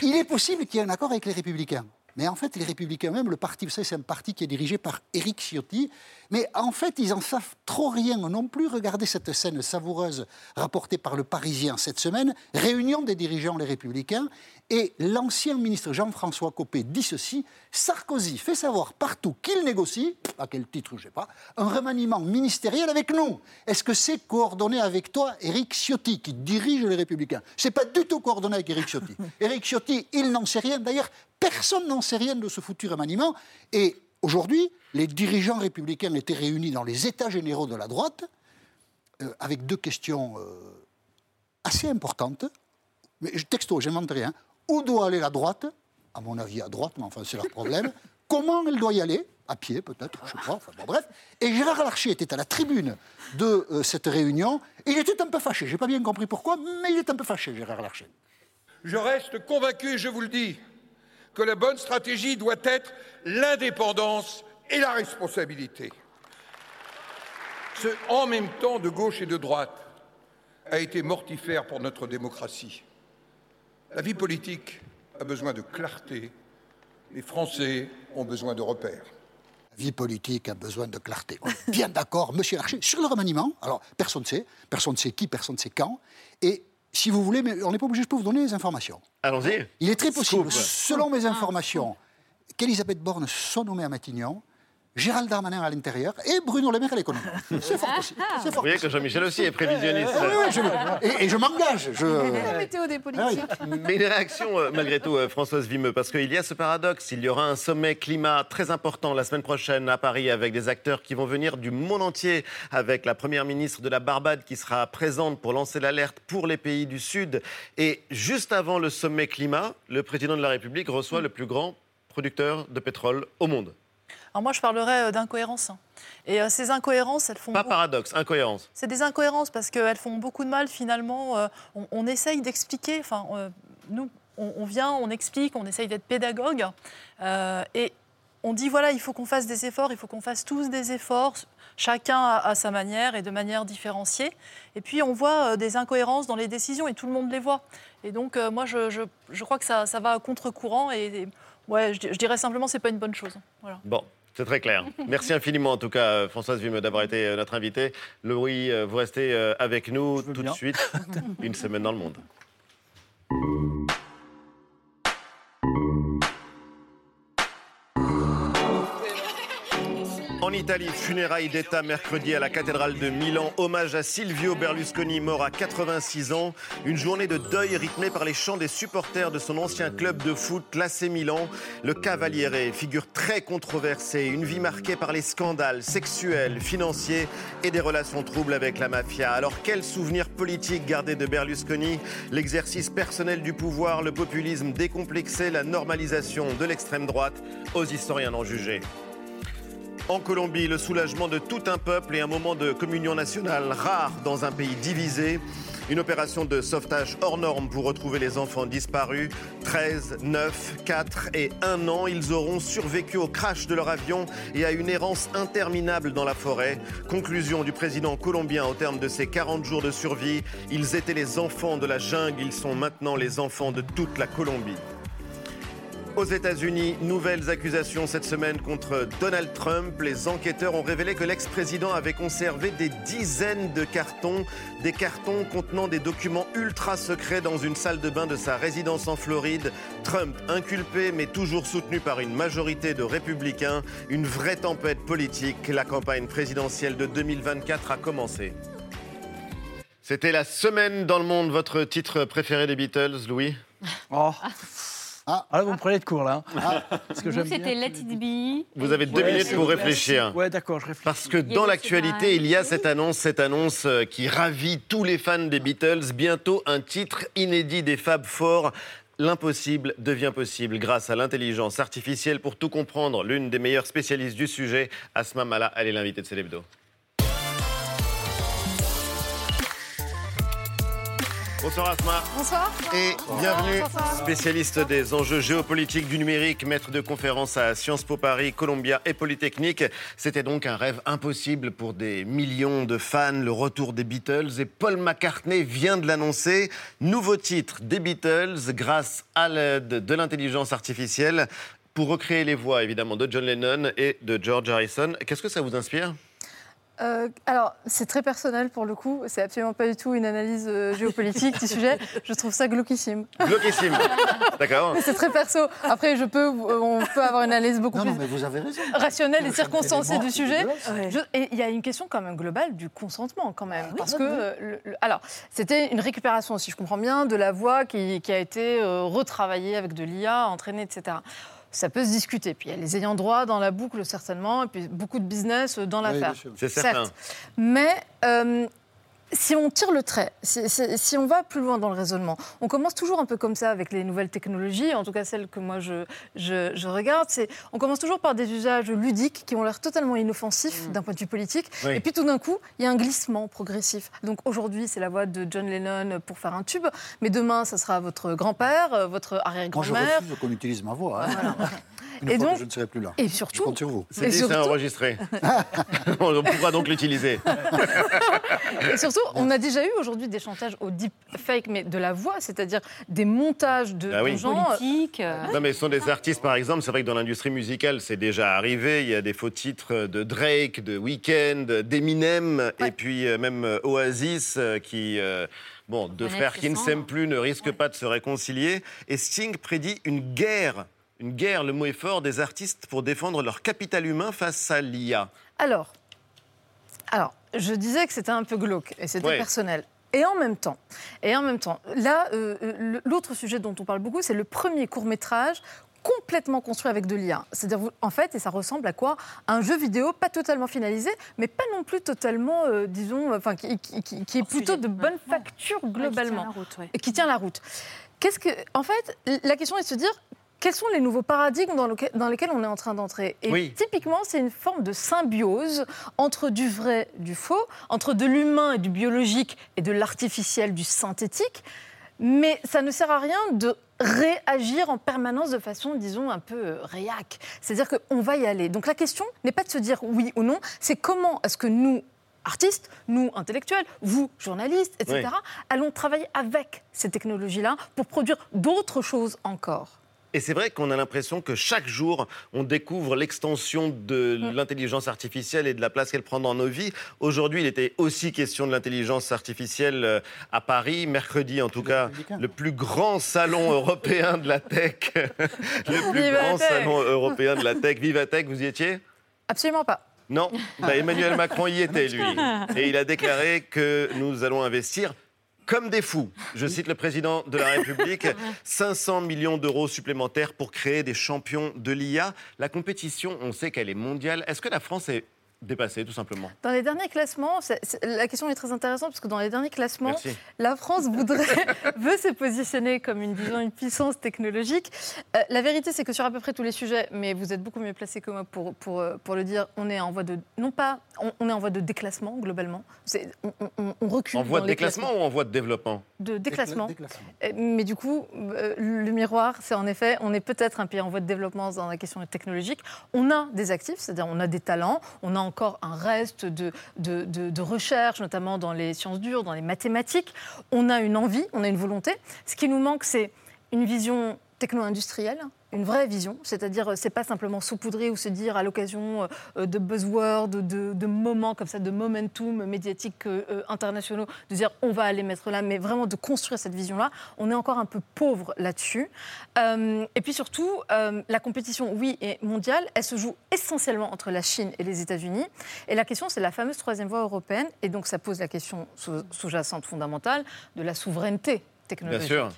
il est possible qu'il y ait un accord avec les Républicains. Mais en fait, les Républicains même, le parti, vous savez, c'est un parti qui est dirigé par Éric Ciotti. Mais en fait, ils en savent trop rien non plus. Regardez cette scène savoureuse rapportée par le Parisien cette semaine. Réunion des dirigeants les Républicains. Et l'ancien ministre Jean-François Copé dit ceci Sarkozy fait savoir partout qu'il négocie, à quel titre, je ne sais pas, un remaniement ministériel avec nous. Est-ce que c'est coordonné avec toi, Éric Ciotti, qui dirige les Républicains? C'est pas du tout coordonné avec Éric Ciotti. Éric Ciotti, il n'en sait rien. D'ailleurs, personne n'en sait rien de ce foutu remaniement. Et aujourd'hui, les dirigeants républicains étaient réunis dans les États généraux de la droite euh, avec deux questions euh, assez importantes. Mais je- texto, j'invente rien. Où doit aller la droite? À mon avis, à droite, mais enfin, c'est leur problème. Comment elle doit y aller? À pied, peut-être, je sais pas. Enfin, bon, bref. Et Gérard Larcher était à la tribune de euh, cette réunion. Et il était un peu fâché. J'ai pas bien compris pourquoi, mais il est un peu fâché, Gérard Larcher. Je reste convaincu, et je vous le dis, que la bonne stratégie doit être l'indépendance et la responsabilité. Ce en même temps de gauche et de droite a été mortifère pour notre démocratie. La vie politique a besoin de clarté. Les Français ont besoin de repères. La vie politique a besoin de clarté. Bien d'accord, monsieur Larcher, sur le remaniement. Alors, personne ne sait, personne ne sait qui, personne ne sait quand. Si vous voulez, mais on n'est pas obligé, je peux vous donner les informations. Allons-y. Il est très possible, Scoop. selon mes informations, qu'Elisabeth Borne soit nommée à Matignon, Gérald Darmanin à l'intérieur et Bruno Le Maire à l'économie. C'est fort possible. Vous voyez que Jean-Michel aussi est prévisionniste. Ah oui, oui, je- et, et je m'engage. Je... La météo des politiques. Mais une réaction, euh, malgré tout, euh, Françoise Vimeux, parce qu'il y a ce paradoxe. Il y aura un sommet climat très important la semaine prochaine à Paris avec des acteurs qui vont venir du monde entier, avec la première ministre de la Barbade qui sera présente pour lancer l'alerte pour les pays du Sud. Et juste avant le sommet climat, le président de la République reçoit le plus grand producteur de pétrole au monde. Alors moi, je parlerais euh, d'incohérences. Et euh, ces incohérences, elles font... Pas beaucoup- paradoxe, incohérence. C'est des incohérences parce qu'elles font beaucoup de mal finalement. euh, on, on essaye d'expliquer. Enfin, euh, nous, on, on vient, on explique, on essaye d'être pédagogue. et on dit voilà, il faut qu'on fasse des efforts, il faut qu'on fasse tous des efforts, chacun à, à sa manière et de manière différenciée. Et puis on voit des incohérences dans les décisions et tout le monde les voit. Et donc moi, je, je- je crois que ça, ça va à contre-courant. Et, et, ouais, je, di- je dirais simplement c'est pas une bonne chose. Voilà. Bon. C'est très clair. Merci infiniment, en tout cas, euh, Françoise Vimeux, d'avoir été euh, notre invitée. Louis, euh, vous restez avec nous tout de suite. Une semaine dans le monde. En Italie, funérailles d'État mercredi à la cathédrale de Milan. Hommage à Silvio Berlusconi, mort à 86 ans. Une journée de deuil rythmée par les chants des supporters de son ancien club de foot, l'AC Milan. Le Cavaliere, figure très controversée. Une vie marquée par les scandales sexuels, financiers et des relations troubles avec la mafia. Alors, quel souvenir politique gardé de Berlusconi? L'exercice personnel du pouvoir, le populisme décomplexé, la normalisation de l'extrême droite Aux historiens d'en juger. En Colombie, le soulagement de tout un peuple et un moment de communion nationale rare dans un pays divisé. Une opération de sauvetage hors norme pour retrouver les enfants disparus. 13, 9, 4 et 1 an, ils auront survécu au crash de leur avion et à une errance interminable dans la forêt. Conclusion du président colombien au terme de ces 40 jours de survie. Ils étaient les enfants de la jungle, ils sont maintenant les enfants de toute la Colombie. Aux États-Unis, nouvelles accusations cette semaine contre Donald Trump. Les enquêteurs ont révélé que l'ex-président avait conservé des dizaines de cartons, des cartons contenant des documents ultra secrets dans une salle de bain de sa résidence en Floride. Trump inculpé, mais toujours soutenu par une majorité de républicains. Une vraie tempête politique. La campagne présidentielle de 2024 a commencé. C'était la semaine dans le monde, votre titre préféré des Beatles, Louis? Oh. Ah. là, vous me prenez de court, là. hein. Parce que bien. c'était Let It Be. Vous avez deux Ouais, minutes pour réfléchir. Ouais, d'accord, je réfléchis. Parce que dans l'actualité, il y a cette annonce, cette annonce euh, qui ravit tous les fans des Beatles. Bientôt un titre inédit des Fab Four. L'impossible devient possible grâce à l'intelligence artificielle. Pour tout comprendre, l'une des meilleures spécialistes du sujet, Asma Mala, elle est l'invitée de Célébdo. Bonsoir Asma. Bonsoir. Et bienvenue, Bonsoir. spécialiste des enjeux géopolitiques du numérique, maître de conférences à Sciences Po Paris, Columbia et Polytechnique. C'était donc un rêve impossible pour des millions de fans, le retour des Beatles. Et Paul McCartney vient de l'annoncer. Nouveau titre des Beatles grâce à l'aide de l'intelligence artificielle. pour recréer les voix, évidemment, de John Lennon et de George Harrison. Qu'est-ce que ça vous inspire? Euh, alors, c'est très personnel pour le coup. C'est absolument pas du tout une analyse euh, géopolitique du sujet. Je trouve ça glauquissime. Glauquissime. D'accord. C'est très perso. Après, je peux, euh, on peut avoir une analyse beaucoup Non, plus non, mais vous avez raison. rationnelle et circonstanciée du sujet. Je- et il y a une question quand même globale du consentement quand même. parce oui, que, oui. euh, le- le- alors, c'était une récupération, si je comprends bien, de la voix qui, qui a été euh, retravaillée avec de l'IA, entraînée, etc. Ça peut se discuter. Puis il y a les ayants droit dans la boucle, certainement, et puis beaucoup de business dans l'affaire. C'est certain. Certes. Mais euh, si on tire le trait, si, si- si on va plus loin dans le raisonnement, on commence toujours un peu comme ça avec les nouvelles technologies, en tout cas celles que moi je, je, je regarde. C'est, on commence toujours par des usages ludiques qui ont l'air totalement inoffensifs d'un point de vue politique. Oui. Et puis tout d'un coup, il y a un glissement progressif. Donc aujourd'hui, c'est la voix de John Lennon pour faire un tube, mais demain, ça sera votre grand-père, euh, votre Moi, je arrière-grand-mère. refuse qu'on utilise ma voix. hein. Une Et fois donc- que je ne serai plus là. et Je surtout- compte sur vous. C'est dit, c'est surtout- enregistré. On pourra donc l'utiliser. Et surtout, on a déjà eu aujourd'hui des chantages au deepfake, mais de la voix, c'est-à-dire des montages de, Ah oui. de gens. Politique. Non, mais ce sont des artistes, par exemple. C'est vrai que dans l'industrie musicale, c'est déjà arrivé. Il y a des faux titres de Drake, de Weeknd, d'Eminem, et puis euh, même euh, Oasis, euh, qui, euh, bon, deux frères qui ne s'aiment plus, ne risquent pas de se réconcilier. Et Sting prédit une guerre, une guerre, le mot est fort, des artistes pour défendre leur capital humain face à l'IA. Alors, alors, je disais que c'était un peu glauque et c'était Ouais. personnel. Et en même temps, et en même temps, là, euh, euh, l'autre sujet dont on parle beaucoup, c'est le premier court métrage complètement construit avec de l'IA. C'est-à-dire, en fait, et ça ressemble à quoi? Un jeu vidéo pas totalement finalisé, mais pas non plus totalement, euh, disons, enfin, qui, qui- qui- qui est plutôt de bonne facture globalement. la route, ouais. Et qui tient la route. Qu'est-ce que, en fait, la question est de se dire. Quels sont les nouveaux paradigmes dans, lequel- dans lesquels on est en train d'entrer? Et Oui. typiquement, c'est une forme de symbiose entre du vrai et du faux, entre de l'humain et du biologique et de l'artificiel, du synthétique. Mais ça ne sert à rien de réagir en permanence de façon, disons, un peu euh, réac. C'est-à-dire qu'on va y aller. Donc la question n'est pas de se dire oui ou non, c'est comment est-ce que nous, artistes, nous, intellectuels, vous, journalistes, etc., Oui. allons travailler avec ces technologies-là pour produire d'autres choses encore. Et c'est vrai qu'on a l'impression que chaque jour, on découvre l'extension de Mm. l'intelligence artificielle et de la place qu'elle prend dans nos vies. Aujourd'hui, il était aussi question de l'intelligence artificielle euh, à Paris, mercredi en tout cas, le plus grand salon européen de la tech. le plus grand salon européen de la tech. Vivatech, vous y étiez? Absolument pas. non, Bah, Emmanuel Macron y était, lui. Et il a déclaré que nous allons investir comme des fous. Je cite le président de la République 500 millions d'euros supplémentaires pour créer des champions de l'IA. La compétition, on sait qu'elle est mondiale. Est-ce que la France est dépassée, tout simplement Dans les derniers classements, la question est très intéressante parce que dans les derniers classements, Merci. la France voudrait, veut se positionner comme une, disons, une puissance technologique. Euh, la vérité, c'est que sur à peu près tous les sujets, mais vous êtes beaucoup mieux placé que moi pour, pour, euh, pour le dire, on est en voie de. Non pas. On, on est en voie de déclassement, globalement. On, on- on recule. En voie de déclassement ou en voie de développement? De déclassement. Euh, Mais du coup, euh, le miroir, c'est en effet, on est peut-être un pays en voie de développement dans la question technologique. On a des actifs, c'est-à-dire on a des talents, on a encore un reste de, recherche, notamment dans les sciences dures, dans les mathématiques. On a une envie, on a une volonté. Ce qui nous manque, c'est une vision techno-industrielle, une vraie vision, c'est-à-dire euh, c'est pas simplement saupoudrer ou se dire à l'occasion euh, de buzzwords, de, de moments comme ça, de momentum médiatiques euh, euh, internationaux, de dire on va aller mettre là, mais vraiment de construire cette vision-là. On est encore un peu pauvre là-dessus. Euh, et puis surtout, euh, la compétition, oui, est mondiale, elle se joue essentiellement entre la Chine et les États-Unis. Et la question, c'est la fameuse troisième voie européenne, et donc ça pose la question sous- sous-jacente fondamentale de la souveraineté technologique. Bien sûr.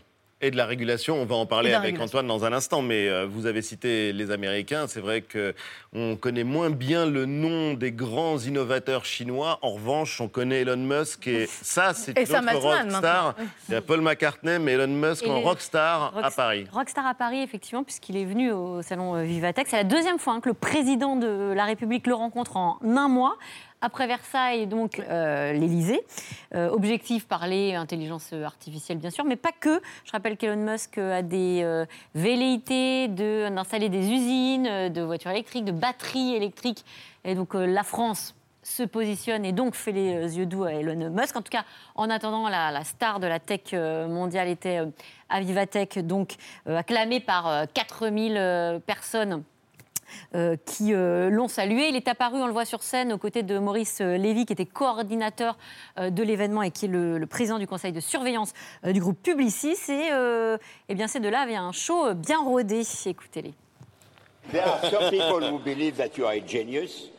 Et de la régulation, on va en parler avec régulation. Antoine dans un instant, mais euh, vous avez cité les Américains. C'est vrai qu'on connaît moins bien le nom des grands innovateurs chinois. En revanche, on connaît Elon Musk et ça, c'est une autre rockstar. Il y a Paul McCartney, mais Elon Musk Et en rockstar à Paris. Rockstar à Paris, effectivement, puisqu'il est venu au salon euh, Vivatech. C'est la deuxième fois hein, que le président de la République le rencontre en un mois. Après Versailles, donc euh, l'Élysée. Euh, objectif parler intelligence artificielle, bien sûr, mais pas que. Je rappelle qu'Elon Musk euh, a des euh, velléités d'installer des usines euh, de voitures électriques, de batteries électriques. Et donc euh, la France se positionne et donc fait les euh, yeux doux à Elon Musk. En tout cas, en attendant, la, la star de la tech euh, mondiale était euh, Avivatech, donc euh, acclamée par euh, 4000 euh, personnes. Euh, qui euh, l'ont salué. Il est apparu, on le voit sur scène, aux côtés de Maurice euh, Lévy, qui était coordinateur euh, de l'événement et qui est le, le président du conseil de surveillance euh, du groupe Publicis. Et euh, eh bien, ces deux-là avaient un show bien rodé. Écoutez-les. There are some people who believe that you are a genius,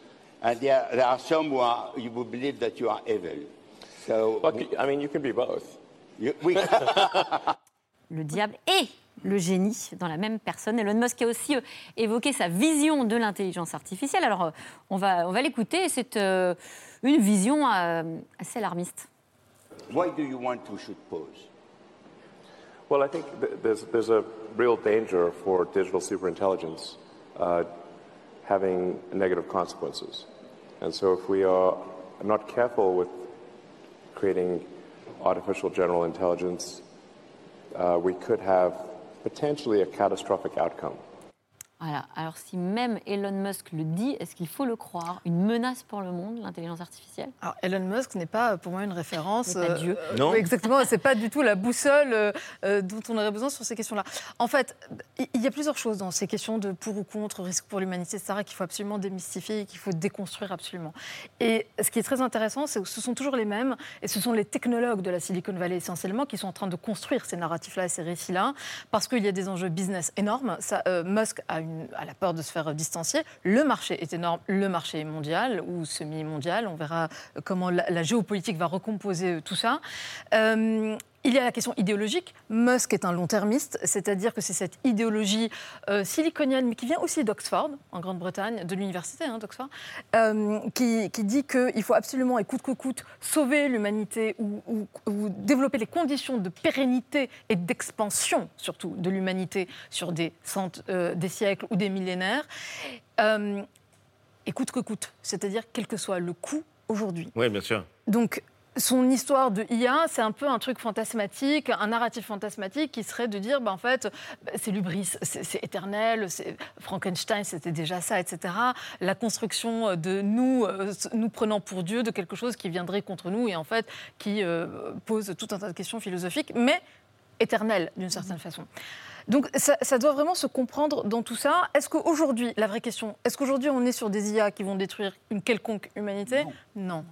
and there, there are some who, are, who believe that you are evil. So, I mean, you can be both. we, le diable et le génie dans la même personne. Elon Musk a aussi euh, évoqué sa vision de l'intelligence artificielle. Alors, euh, on va, on va l'écouter. C'est euh, une vision euh, assez alarmiste. why do you want to shoot pause? Well, I think th- there's, there's a real danger for digital superintelligence uh, having negative consequences. And so if we are not careful with creating artificial general intelligence, uh, we could have potentially a catastrophic outcome. Voilà. Alors, si même Elon Musk le dit, est-ce qu'il faut le croire? Une menace pour le monde, l'intelligence artificielle? Alors, Elon Musk n'est pas pour moi une référence. C'est pas Dieu. euh, Non. exactement, c'est pas du tout la boussole euh, euh, dont on aurait besoin sur ces questions-là. En fait, il il y a plusieurs choses dans ces questions de pour ou contre, risque pour l'humanité, etc., qu'il faut absolument démystifier et qu'il faut déconstruire absolument. Et ce qui est très intéressant, c'est que ce sont toujours les mêmes, et ce sont les technologues de la Silicon Valley essentiellement qui sont en train de construire ces narratifs-là et ces récits-là, parce qu'il y a des enjeux business énormes. Ça, euh, Musk a, une, a la peur de se faire distancier. Le marché est énorme, le marché est mondial ou semi-mondial. On verra euh, comment la, géopolitique va recomposer euh, tout ça. Euh, il y a la question idéologique. Musk est un long-termiste, c'est-à-dire que c'est cette idéologie euh, siliconienne, mais qui vient aussi d'Oxford, en Grande-Bretagne, de l'université hein, d'Oxford, euh, qui, qui dit qu'il faut absolument, et coûte que coûte, sauver l'humanité ou, ou- ou développer les conditions de pérennité et d'expansion, surtout, de l'humanité sur des, cent- euh, des siècles ou des millénaires. Et coûte que coûte, c'est-à-dire quel que soit le coût aujourd'hui. Oui, bien sûr. Donc, son histoire de IA, c'est un peu un truc fantasmatique, un narratif fantasmatique qui serait de dire, bah, en fait, bah, c'est l'ubris, c'est éternel, c'est- Frankenstein, c'était déjà ça, etc. La construction de nous, euh, nous prenant pour Dieu, de quelque chose qui viendrait contre nous et en fait qui euh, pose tout un tas de questions philosophiques, mais éternelles d'une certaine façon. Donc ça, ça doit vraiment se comprendre dans tout ça. Est-ce qu'aujourd'hui, la vraie question, est-ce qu'aujourd'hui on est sur des IA qui vont détruire une quelconque humanité? Non.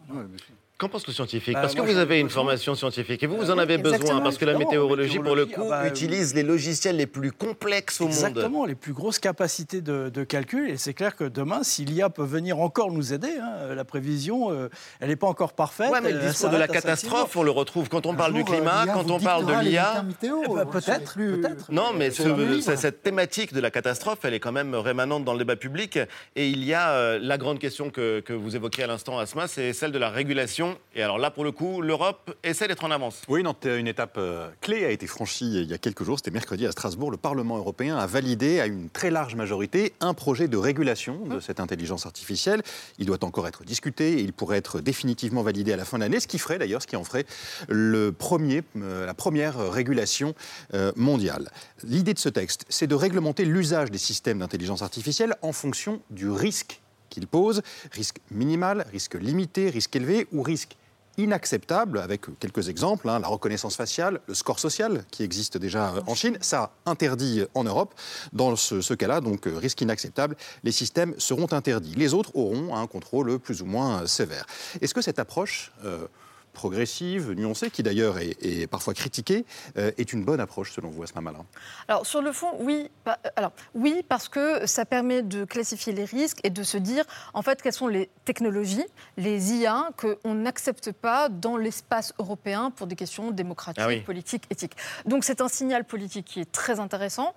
Qu'en pense le scientifique Bah, Parce que vous avez une formation scientifique et vous, vous en oui, avez besoin, parce que la météorologie, pour le coup, ah bah, utilise les logiciels les plus complexes au monde. Exactement, les plus grosses capacités de, de calcul. Et c'est clair que demain, si l'IA peut venir encore nous aider, hein, la prévision, euh, elle n'est pas encore parfaite. Ouais, mais le discours de la catastrophe, on le retrouve quand on parle du jour, euh, climat, quand on parle de l'IA. Eh ben, euh, peut-être, peut-être. Non, mais ce- cette thématique de la catastrophe, elle est quand même rémanente dans le débat public. Et il y a euh, la grande question que, que vous évoquiez à l'instant, Asma, c'est celle de la régulation. Et alors là, pour le coup, l'Europe essaie d'être en avance. Oui, non, une étape euh, clé a été franchie il y a quelques jours, c'était mercredi à Strasbourg. Le Parlement européen a validé à une très large majorité un projet de régulation de cette intelligence artificielle. Il doit encore être discuté et il pourrait être définitivement validé à la fin de l'année, ce qui ferait d'ailleurs, ce qui en ferait le premier, euh, la première régulation euh, mondiale. L'idée de ce texte, c'est de réglementer l'usage des systèmes d'intelligence artificielle en fonction du risque qu'il pose, risque minimal, risque limité, risque élevé ou risque inacceptable, avec quelques exemples, hein, la reconnaissance faciale, le score social qui existe déjà euh, en Chine, ça interdit en Europe. Dans ce, cas-là, donc euh, risque inacceptable, les systèmes seront interdits. Les autres auront un contrôle plus ou moins euh, sévère. Est-ce que cette approche euh, progressive, nuancée, qui d'ailleurs est, est parfois critiquée, euh, est une bonne approche selon vous, Asma Malin Alors sur le fond, oui. Euh, Alors oui, parce que ça permet de classifier les risques et de se dire en fait quelles sont les technologies, les IA qu'on n'accepte pas dans l'espace européen pour des questions démocratiques, Ah oui. politiques, éthiques. Donc c'est un signal politique qui est très intéressant.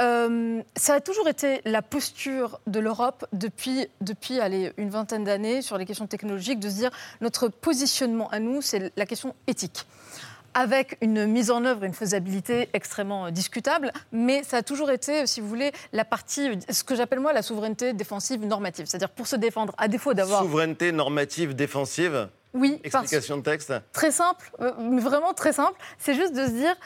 Euh, ça a toujours été la posture de l'Europe depuis depuis allez, une vingtaine d'années sur les questions technologiques de se dire notre positionnement à nous c'est la question éthique. Avec une mise en œuvre, une faisabilité extrêmement euh, discutable, mais ça a toujours été, si vous voulez, la partie, ce que j'appelle moi la souveraineté défensive normative, c'est-à-dire pour se défendre, à défaut d'avoir... Souveraineté normative défensive? Oui, parce- Explication de texte? Très simple, euh, vraiment très simple, c'est juste de se dire,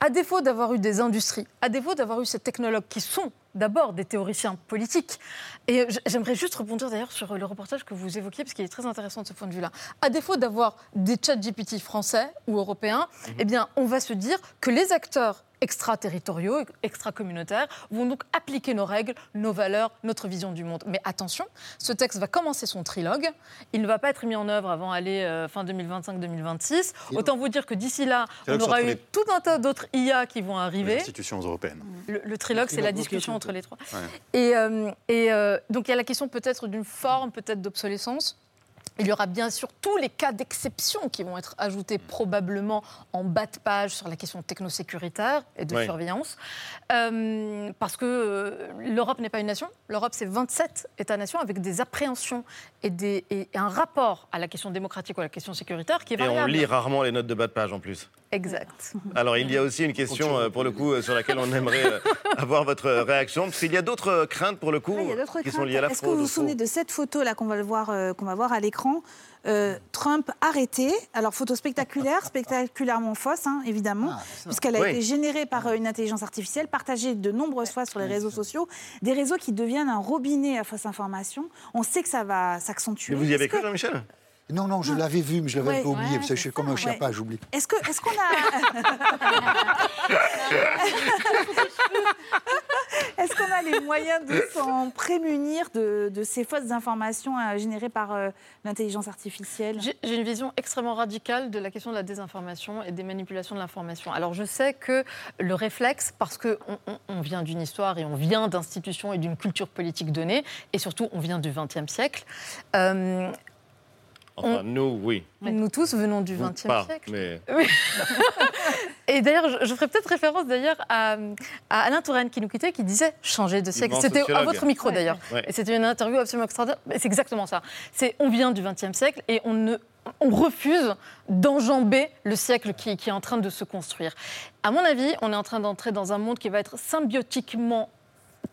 à défaut d'avoir eu des industries, à défaut d'avoir eu ces technologues qui sont d'abord des théoriciens politiques, et j'aimerais juste rebondir d'ailleurs sur le reportage que vous évoquiez, parce qu'il est très intéressant de ce point de vue-là. À défaut d'avoir des chats GPT français ou européens, eh bien, on va se dire que les acteurs extraterritoriaux, extra-communautaires, vont donc appliquer nos règles, nos valeurs, notre vision du monde. Mais attention, ce texte va commencer son trilogue. Il ne va pas être mis en œuvre avant aller euh, fin 2025-2026. Autant vous dire que d'ici là, on aura eu les- tout un tas d'autres IA qui vont Les arriver. institutions européennes. Le, le trilogue, c'est la discussion entre les trois. Ouais. Et, euh, et, euh, donc il y a la question peut-être d'une forme, peut-être d'obsolescence. Il y aura bien sûr tous les cas d'exception qui vont être ajoutés probablement en bas de page sur la question technosécuritaire et de Oui. surveillance. Euh, parce que euh, l'Europe n'est pas une nation. L'Europe, c'est 27 États-nations avec des appréhensions et, des, et un rapport à la question démocratique ou à la question sécuritaire qui est Et on variable. lit rarement les notes de bas de page en plus. Exact. Alors, il y a aussi une question, euh, pour le coup, euh, sur laquelle on aimerait euh, avoir votre réaction. Parce qu'il y a d'autres euh, craintes, pour le coup, Ah, il y a d'autres qui sont liées à la Est-ce que fraude. vous vous souvenez de cette photo là qu'on va le voir, euh, qu'on va voir à l'écran Euh, Trump arrêté? Alors photo spectaculaire, spectaculairement fausse, hein, évidemment, puisqu'elle a Oui. été générée par euh, une intelligence artificielle, partagée de nombreuses fois sur les réseaux sociaux, des réseaux qui deviennent un robinet à fausse information. On sait que ça va s'accentuer. Mais vous y avez cru, que- Jean-Michel? Non, non, je l'avais vu, mais je l'avais Ouais, peu oublié. ouais, parce que je suis comme un ça, ouais. j'oublie. Est-ce que, est-ce qu'on a, est-ce qu'on a les moyens de s'en prémunir de, de ces fausses informations euh, générées par euh, l'intelligence artificielle? J'ai j'ai une vision extrêmement radicale de la question de la désinformation et des manipulations de l'information. Alors je sais que le réflexe, parce qu'on on, on vient d'une histoire et on vient d'institutions et d'une culture politique donnée, et surtout on vient du XXe sièque, euh, Enfin, nous, oui. nous tous venons du XXe siècle. mais... Oui. Et d'ailleurs, je, je ferai peut-être référence d'ailleurs à, à Alain Touraine qui nous quittait, qui disait changer de siècle. grand C'était à votre micro Ouais. d'ailleurs. Ouais. Et c'était une interview absolument extraordinaire. C'est exactement ça. C'est on vient du XXe siècle et on ne on refuse d'enjamber le siècle qui, qui est en train de se construire. À mon avis, on est en train d'entrer dans un monde qui va être symbiotiquement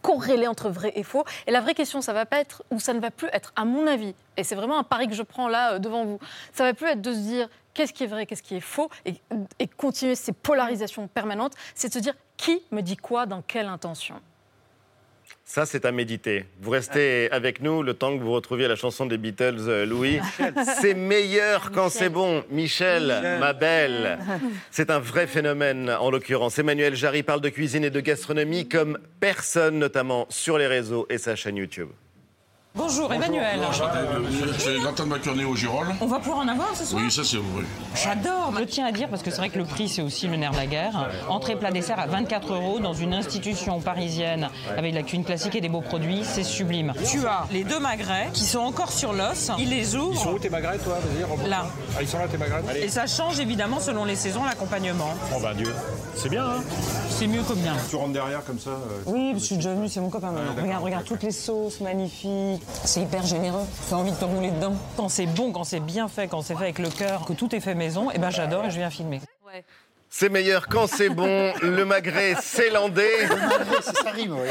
corrélé entre vrai et faux. Et la vraie question, ça va pas être, ou ça ne va plus être, à mon avis, et c'est vraiment un pari que je prends là euh, devant vous, ça va plus être de se dire qu'est-ce qui est vrai, qu'est-ce qui est faux, et, et continuer ces polarisations permanentes, c'est de se dire qui me dit quoi, dans quelle intention. Ça, c'est à méditer. Vous restez avec nous le temps que vous retrouviez la chanson des Beatles, euh, Louis. C'est meilleur quand c'est bon. Michel, Michel. ma belle. C'est un vrai phénomène, en l'occurrence. Emmanuel Jarry parle de cuisine et de gastronomie comme personne, notamment sur les réseaux et sa chaîne YouTube. Bonjour Emmanuel. C'est gratin de macaroni au girolles. On va pouvoir en avoir ce soir Oui, ça c'est vrai. J'adore. Je tiens à dire, parce que c'est vrai que le prix, c'est aussi le nerf de la guerre. Entrée plat dessert à 24 euros dans une institution parisienne avec de la cuisine classique et des beaux produits, c'est sublime. Tu as les deux magrets qui sont encore sur l'os. Il les ouvre. Ils sont où tes magrets, toi Vas-y. Là. Ah, ils sont là, tes magrets Et ça change évidemment selon les saisons l'accompagnement. Oh bah Dieu. C'est bien, hein C'est mieux que bien. Tu rentres derrière comme ça. euh, Oui, je suis déjà venu, c'est mon copain maintenant. d'accord, regarde, regarde toutes les sauces magnifiques. C'est hyper généreux. T'as envie de te rouler dedans. Quand c'est bon, quand c'est bien fait, quand c'est fait avec le cœur, que tout est fait maison, et ben j'adore et je viens filmer. C'est meilleur quand c'est bon. Le magret célandais. Ça rime, oui.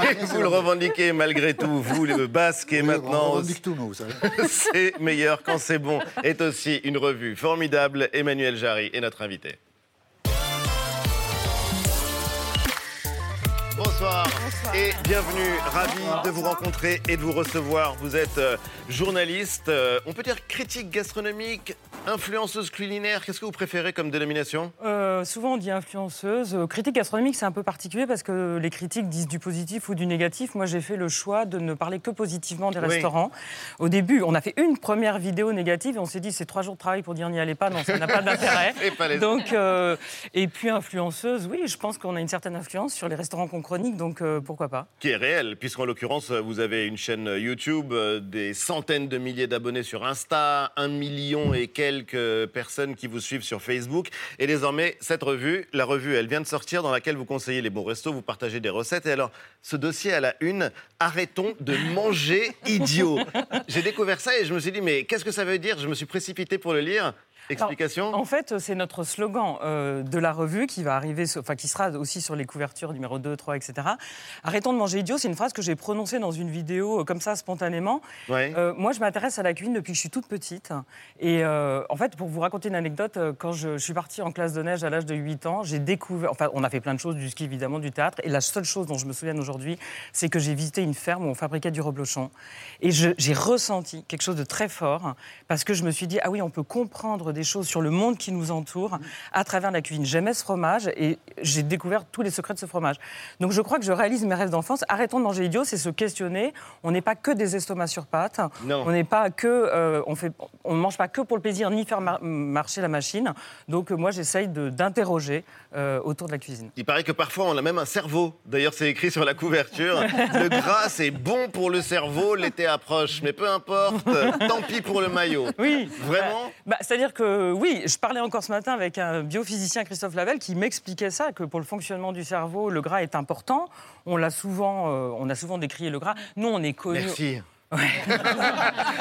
Mais vous le revendiquez malgré tout, vous, le basque, et maintenant. revendique tout, nous, vous savez. c'est meilleur quand c'est bon est aussi une revue formidable. Emmanuel Jarry est notre invité. Bonsoir. et bienvenue. Ravi de vous rencontrer et de vous recevoir. Vous êtes euh, journaliste, euh, on peut dire critique gastronomique, influenceuse culinaire. Qu'est-ce que vous préférez comme dénomination? Euh, souvent on dit influenceuse. Critique gastronomique, c'est un peu particulier parce que les critiques disent du positif ou du négatif. Moi, j'ai fait le choix de ne parler que positivement des Oui. restaurants. Au début, on a fait une première vidéo négative et on s'est dit c'est trois jours de travail pour dire n'y allez pas. Non, ça n'a pas d'intérêt. Et pas les- Donc, et puis influenceuse, oui, je pense qu'on a une certaine influence sur les restaurants qu'on chronique, donc euh, pourquoi pas. qui est réel, puisqu'en l'occurrence, vous avez une chaîne YouTube, euh, des centaines de milliers d'abonnés sur Insta, un million et quelques personnes qui vous suivent sur Facebook. Et désormais, cette revue, la revue, elle vient de sortir, dans laquelle vous conseillez les bons restos, vous partagez des recettes. Et alors, ce dossier à la une, arrêtons de manger idiot. J'ai découvert ça et je me suis dit, mais qu'est-ce que ça veut dire? Je me suis précipité pour le lire. Explication? En fait, c'est notre slogan euh, de la revue qui va arriver, enfin qui sera aussi sur les couvertures numéro 2, 3, etc. Arrêtons de manger idiot, c'est une phrase que j'ai prononcée dans une vidéo euh, comme ça spontanément. Ouais. Euh, moi, je m'intéresse à la cuisine depuis que je suis toute petite. Et en fait, pour vous raconter une anecdote, quand je, je suis partie en classe de neige à l'âge de 8 ans, j'ai découvert. Enfin, on a fait plein de choses, du ski évidemment, du théâtre. Et la seule chose dont je me souviens aujourd'hui, c'est que j'ai visité une ferme où on fabriquait du reblochon. Et j'ai ressenti quelque chose de très fort parce que je me suis dit, ah oui, on peut comprendre des choses sur le monde qui nous entoure à travers la cuisine. J'aimais ce fromage et j'ai découvert tous les secrets de ce fromage. Donc je crois que je réalise mes rêves d'enfance. Arrêtons de manger idiot, c'est se questionner. On n'est pas que des estomacs sur pattes. Non. On n'est pas que, euh, on fait, on ne mange pas que pour le plaisir ni faire mar- marcher la machine. Donc euh, moi j'essaye d'interroger euh, autour de la cuisine. Il paraît que parfois on a même un cerveau. D'ailleurs, c'est écrit sur la couverture. Le gras, c'est bon pour le cerveau, l'été approche. Mais peu importe, tant pis pour le maillot. Oui. Vraiment Bah, C'est-à-dire que oui, je parlais encore ce matin avec un biophysicien, Christophe Lavelle, qui m'expliquait ça, que pour le fonctionnement du cerveau, le gras est important. On l'a souvent, euh, on a souvent décrié le gras. Nous, on est connus. Ouais.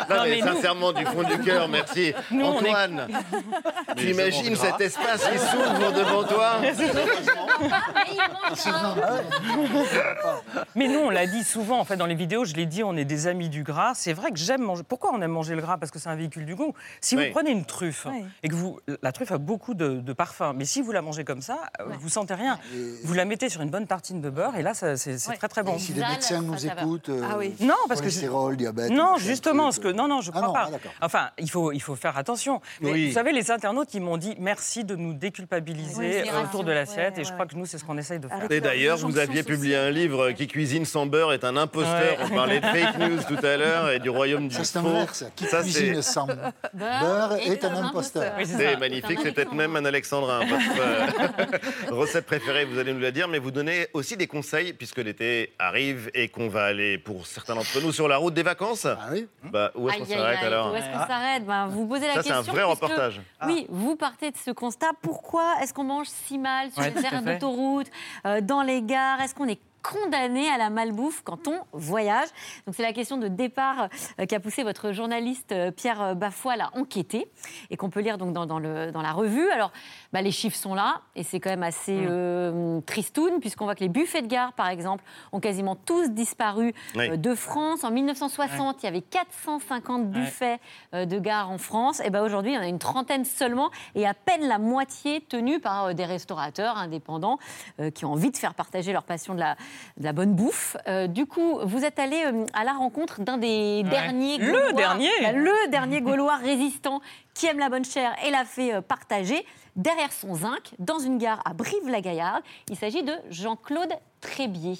Non, Non, mais mais nous- sincèrement, du fond du cœur, merci. Nous, on est- Antoine, tu Mais imagines cet espace qui s'ouvre devant toi Mais nous, on l'a dit souvent, en fait, dans les vidéos, je l'ai dit, on est des amis du gras. C'est vrai que j'aime manger. Pourquoi on aime manger le gras? Parce que c'est un véhicule du goût. Si Oui. vous prenez une truffe Oui. et que vous. La truffe a beaucoup de, de parfum, mais si vous la mangez comme ça, euh, vous sentez rien. Vous la mettez sur une bonne tartine de beurre et là, c'est c'est Ouais. très très bon. Et si les médecins nous écoutent, euh, Ah oui. Non, parce que diabète. Non, justement, ce que non, non, je Ah crois non, pas. ah, d'accord. enfin, il faut, il faut faire attention. Mais Oui. vous savez, les internautes, ils m'ont dit merci de nous déculpabiliser euh, autour de l'assiette, Ouais, et je crois que nous, c'est ce qu'on essaye de faire. Et d'ailleurs, vous aviez publié un livre qui cuisine sans beurre est un imposteur. Ouais. On parlait de fake news tout à l'heure et du royaume du Ça, faux. ça. Qui Ça, cuisine c'est sans beurre est un imposteur. Oui, c'est magnifique. C'est peut-être même un alexandrin. Votre euh, recette préférée, vous allez nous la dire, mais vous donnez aussi des conseils puisque l'été arrive et qu'on va aller pour certains d'entre nous sur la route des vacances. Ah oui Bah, où est-ce qu'on s'arrête alors Où est-ce qu'on s'arrête Ben, Vous posez la Ça, c'est question. un vrai puisque- reportage. Oui, vous partez de ce constat. Pourquoi est-ce qu'on mange si mal sur Ouais, les aires d'autoroute, euh, dans les gares? Est-ce qu'on est condamné à la malbouffe quand on voyage Donc c'est la question de départ euh, qu'a poussé votre journaliste euh, Pierre Bafoil à enquêter et qu'on peut lire donc dans, dans le, dans la revue. Alors bah, les chiffres sont là et c'est quand même assez Mm. euh, tristoun puisqu'on voit que les buffets de gare par exemple ont quasiment tous disparu Oui. euh, de France. En 1960, il y avait 450 buffets euh, de gare en France. Et ben aujourd'hui, il y en a une trentaine seulement et à peine la moitié tenus par euh, des restaurateurs indépendants euh, qui ont envie de faire partager leur passion de la, de la bonne bouffe. Euh, du coup, vous êtes allé euh, à la rencontre d'un des Ouais. derniers Le Gaulois, dernier bah, le dernier Gaulois résistant qui aime la bonne chair et l'a fait euh, partager derrière son zinc dans une gare à Brive-la-Gaillarde. Il s'agit de Jean-Claude Trébier.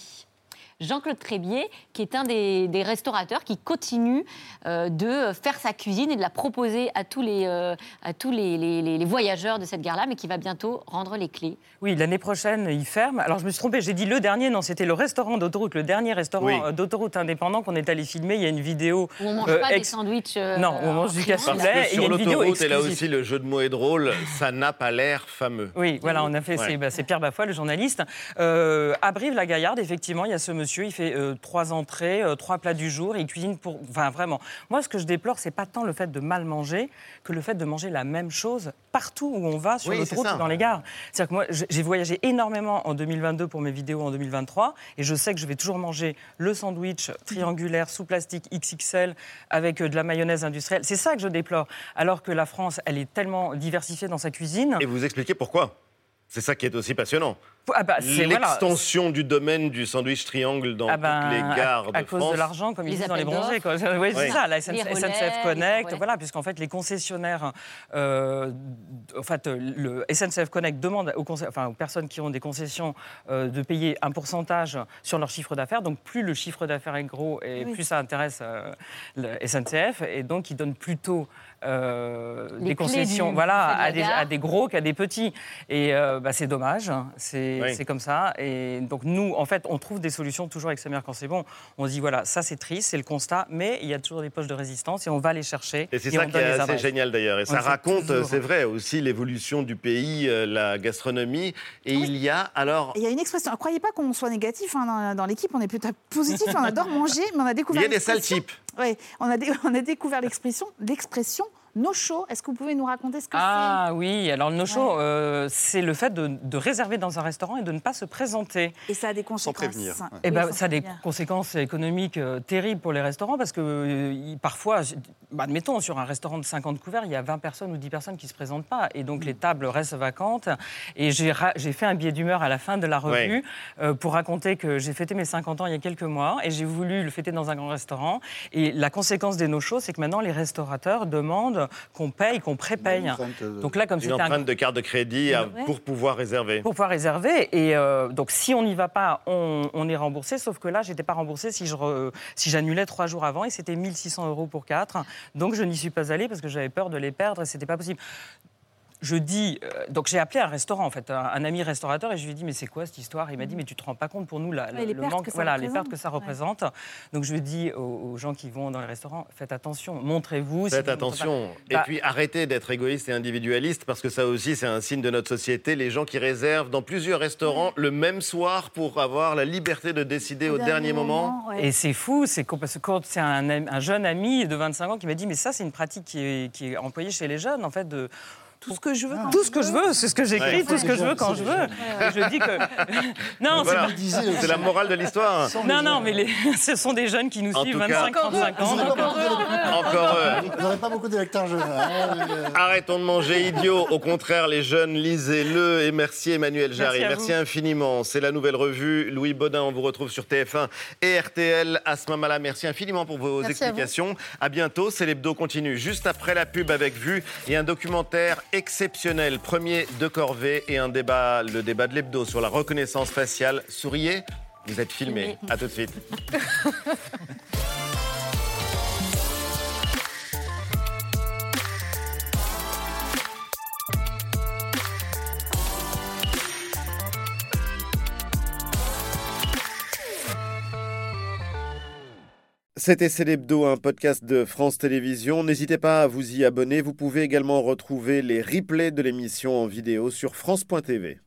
Jean-Claude Trébier, qui est un des, des restaurateurs qui continue euh, de faire sa cuisine et de la proposer à tous les, euh, à tous les, les- les- les voyageurs de cette gare-là, mais qui va bientôt rendre les clés. Oui, l'année prochaine, il ferme. Alors, je me suis trompée, j'ai dit le dernier, non, c'était le restaurant d'autoroute, le dernier restaurant Oui. euh, d'autoroute indépendant qu'on est allé filmer. Il y a une vidéo. Où on ne mange euh, pas des sandwichs. euh, Non, on mange du cassoulet. Sur une vidéo l'autoroute, et là aussi le jeu de mots est drôle, ça n'a pas l'air fameux. Oui, voilà, on a fait, Ouais. c'est bah, Pierre Bafoy, le journaliste. Euh, à Brive-la-Gaillarde, effectivement, il y a ce monsieur, il fait euh, trois entrées, euh, trois plats du jour, et il cuisine pour... Enfin, vraiment. Moi, ce que je déplore, c'est pas tant le fait de mal manger que le fait de manger la même chose partout où on va, sur Oui, l'autoroute ou dans les gares. C'est-à-dire que moi, j'ai j'ai voyagé énormément en 2022 pour mes vidéos en 2023, et je sais que je vais toujours manger le sandwich triangulaire sous plastique XXL avec euh, de la mayonnaise industrielle. C'est ça que je déplore. Alors que la France, elle est tellement diversifiée dans sa cuisine. Et vous expliquez pourquoi. C'est ça qui est aussi passionnant. Ah bah, voilà. L'extension du domaine du sandwich triangle dans Ah ben, toutes les gares à, à de cause France. de l'argent, comme ils disent dans les bronzés. Quoi. Oui, c'est Oui. ça, la SNCF, relais, SNCF les Connect, voilà, puisqu'en fait, les concessionnaires, euh, en fait, le SNCF Connect demande aux, concé- enfin, aux personnes qui ont des concessions euh, de payer un pourcentage sur leur chiffre d'affaires. Donc, plus le chiffre d'affaires est gros et Oui. plus ça intéresse euh, le SNCF. Et donc, ils donnent plutôt euh, des concessions du voilà, à, des, à gros qu'à des petits. Et euh, bah, c'est dommage, c'est Oui. c'est comme ça. Et donc nous, en fait, on trouve des solutions toujours avec sa mère quand c'est bon. On se dit, voilà, ça c'est triste, c'est le constat, mais il y a toujours des poches de résistance et on va les chercher. Et c'est ça qui est assez génial d'ailleurs. Et On ça raconte, c'est vrai, aussi l'évolution du pays, euh, la gastronomie. Et il y a alors. Il y a une expression. Ne croyez pas qu'on soit négatif hein, dans, dans l'équipe. On est plutôt positif. on adore manger, mais on a Il découvert. y a des sales l'expression- types. Oui, on a, dé- on a découvert l'expression, l'expression No show, est-ce que vous pouvez nous raconter ce que Ah oui, alors le no-show, euh, c'est le fait de, de réserver dans un restaurant et de ne pas se présenter. c'est Et ça a des conséquences. prévenir. Eh Oui, ben, sans ça a des prévenir. conséquences économiques euh, terribles pour les restaurants parce que euh, parfois, bah, admettons, sur un restaurant de 50 couverts, il y a 20 personnes ou 10 personnes qui ne se présentent pas et donc les tables restent vacantes. Et j'ai fait un billet d'humeur à la fin de la revue Ouais. euh, pour raconter que j'ai fêté mes 50 ans il y a quelques mois et j'ai voulu le fêter dans un grand restaurant. Et la conséquence des no-shows, c'est que maintenant les restaurateurs demandent qu'on paye, qu'on prépaye. Donc là, comme Une un empreinte de carte de crédit à- Ouais. pour pouvoir réserver. pour pouvoir réserver. Et euh, donc, si on n'y va pas, on, on est remboursé. Sauf que là, j'étais pas remboursé si je re- si j'annulais trois jours avant. Et c'était 1600 euros pour quatre. Donc, je n'y suis pas allée parce que j'avais peur de les perdre et c'était pas possible. Je dis, euh, donc j'ai appelé un restaurant en fait, un, un ami restaurateur et je lui ai dit mais c'est quoi cette histoire? Il m'a dit mais tu te rends pas compte pour nous la, Ouais, le pertes manque, que ça voilà les représente. pertes que ça représente. Donc je lui ai dit aux, aux gens qui vont dans les restaurants faites attention, montrez-vous. Faites attention. pas- Et Bah, puis arrêtez d'être égoïste et individualiste parce que ça aussi c'est un signe de notre société. Les gens qui réservent dans plusieurs restaurants le même soir pour avoir la liberté de décider au, dernier moment. Et c'est fou, c'est parce que quand c'est un, un jeune ami de 25 ans qui m'a dit mais ça c'est une pratique qui est, qui est employée chez les jeunes en fait de Tout ce que je veux. quand tout ce que je veux, c'est ce que j'écris, Ouais. tout ce que je veux quand je veux. Je dis que non, c'est pas- la morale de l'histoire. non, non, mais les- ce sont des jeunes qui nous En suivent tout cas- 25, 35 ans. Encore eux. Vous n'aurez pas beaucoup d'électeurs jeunes. hein. Arrêtons de manger idiot. Au contraire, les jeunes, lisez-le. Et merci Emmanuel Jarry. Merci infiniment. C'est la nouvelle revue. Louis Baudin, on vous retrouve sur TF1 et RTL. Asma Mala, merci infiniment pour vos Merci à vous. explications. À, bientôt. C'est l'hebdo continue juste après la pub avec Vue et un documentaire exceptionnel. Premier de Corvée et un débat, le débat de l'hebdo sur la reconnaissance faciale. Souriez, vous êtes filmé. À tout de suite. C'était Célébdo, un podcast de France Télévisions. N'hésitez pas à vous y abonner. Vous pouvez également retrouver les replays de l'émission en vidéo sur France.tv.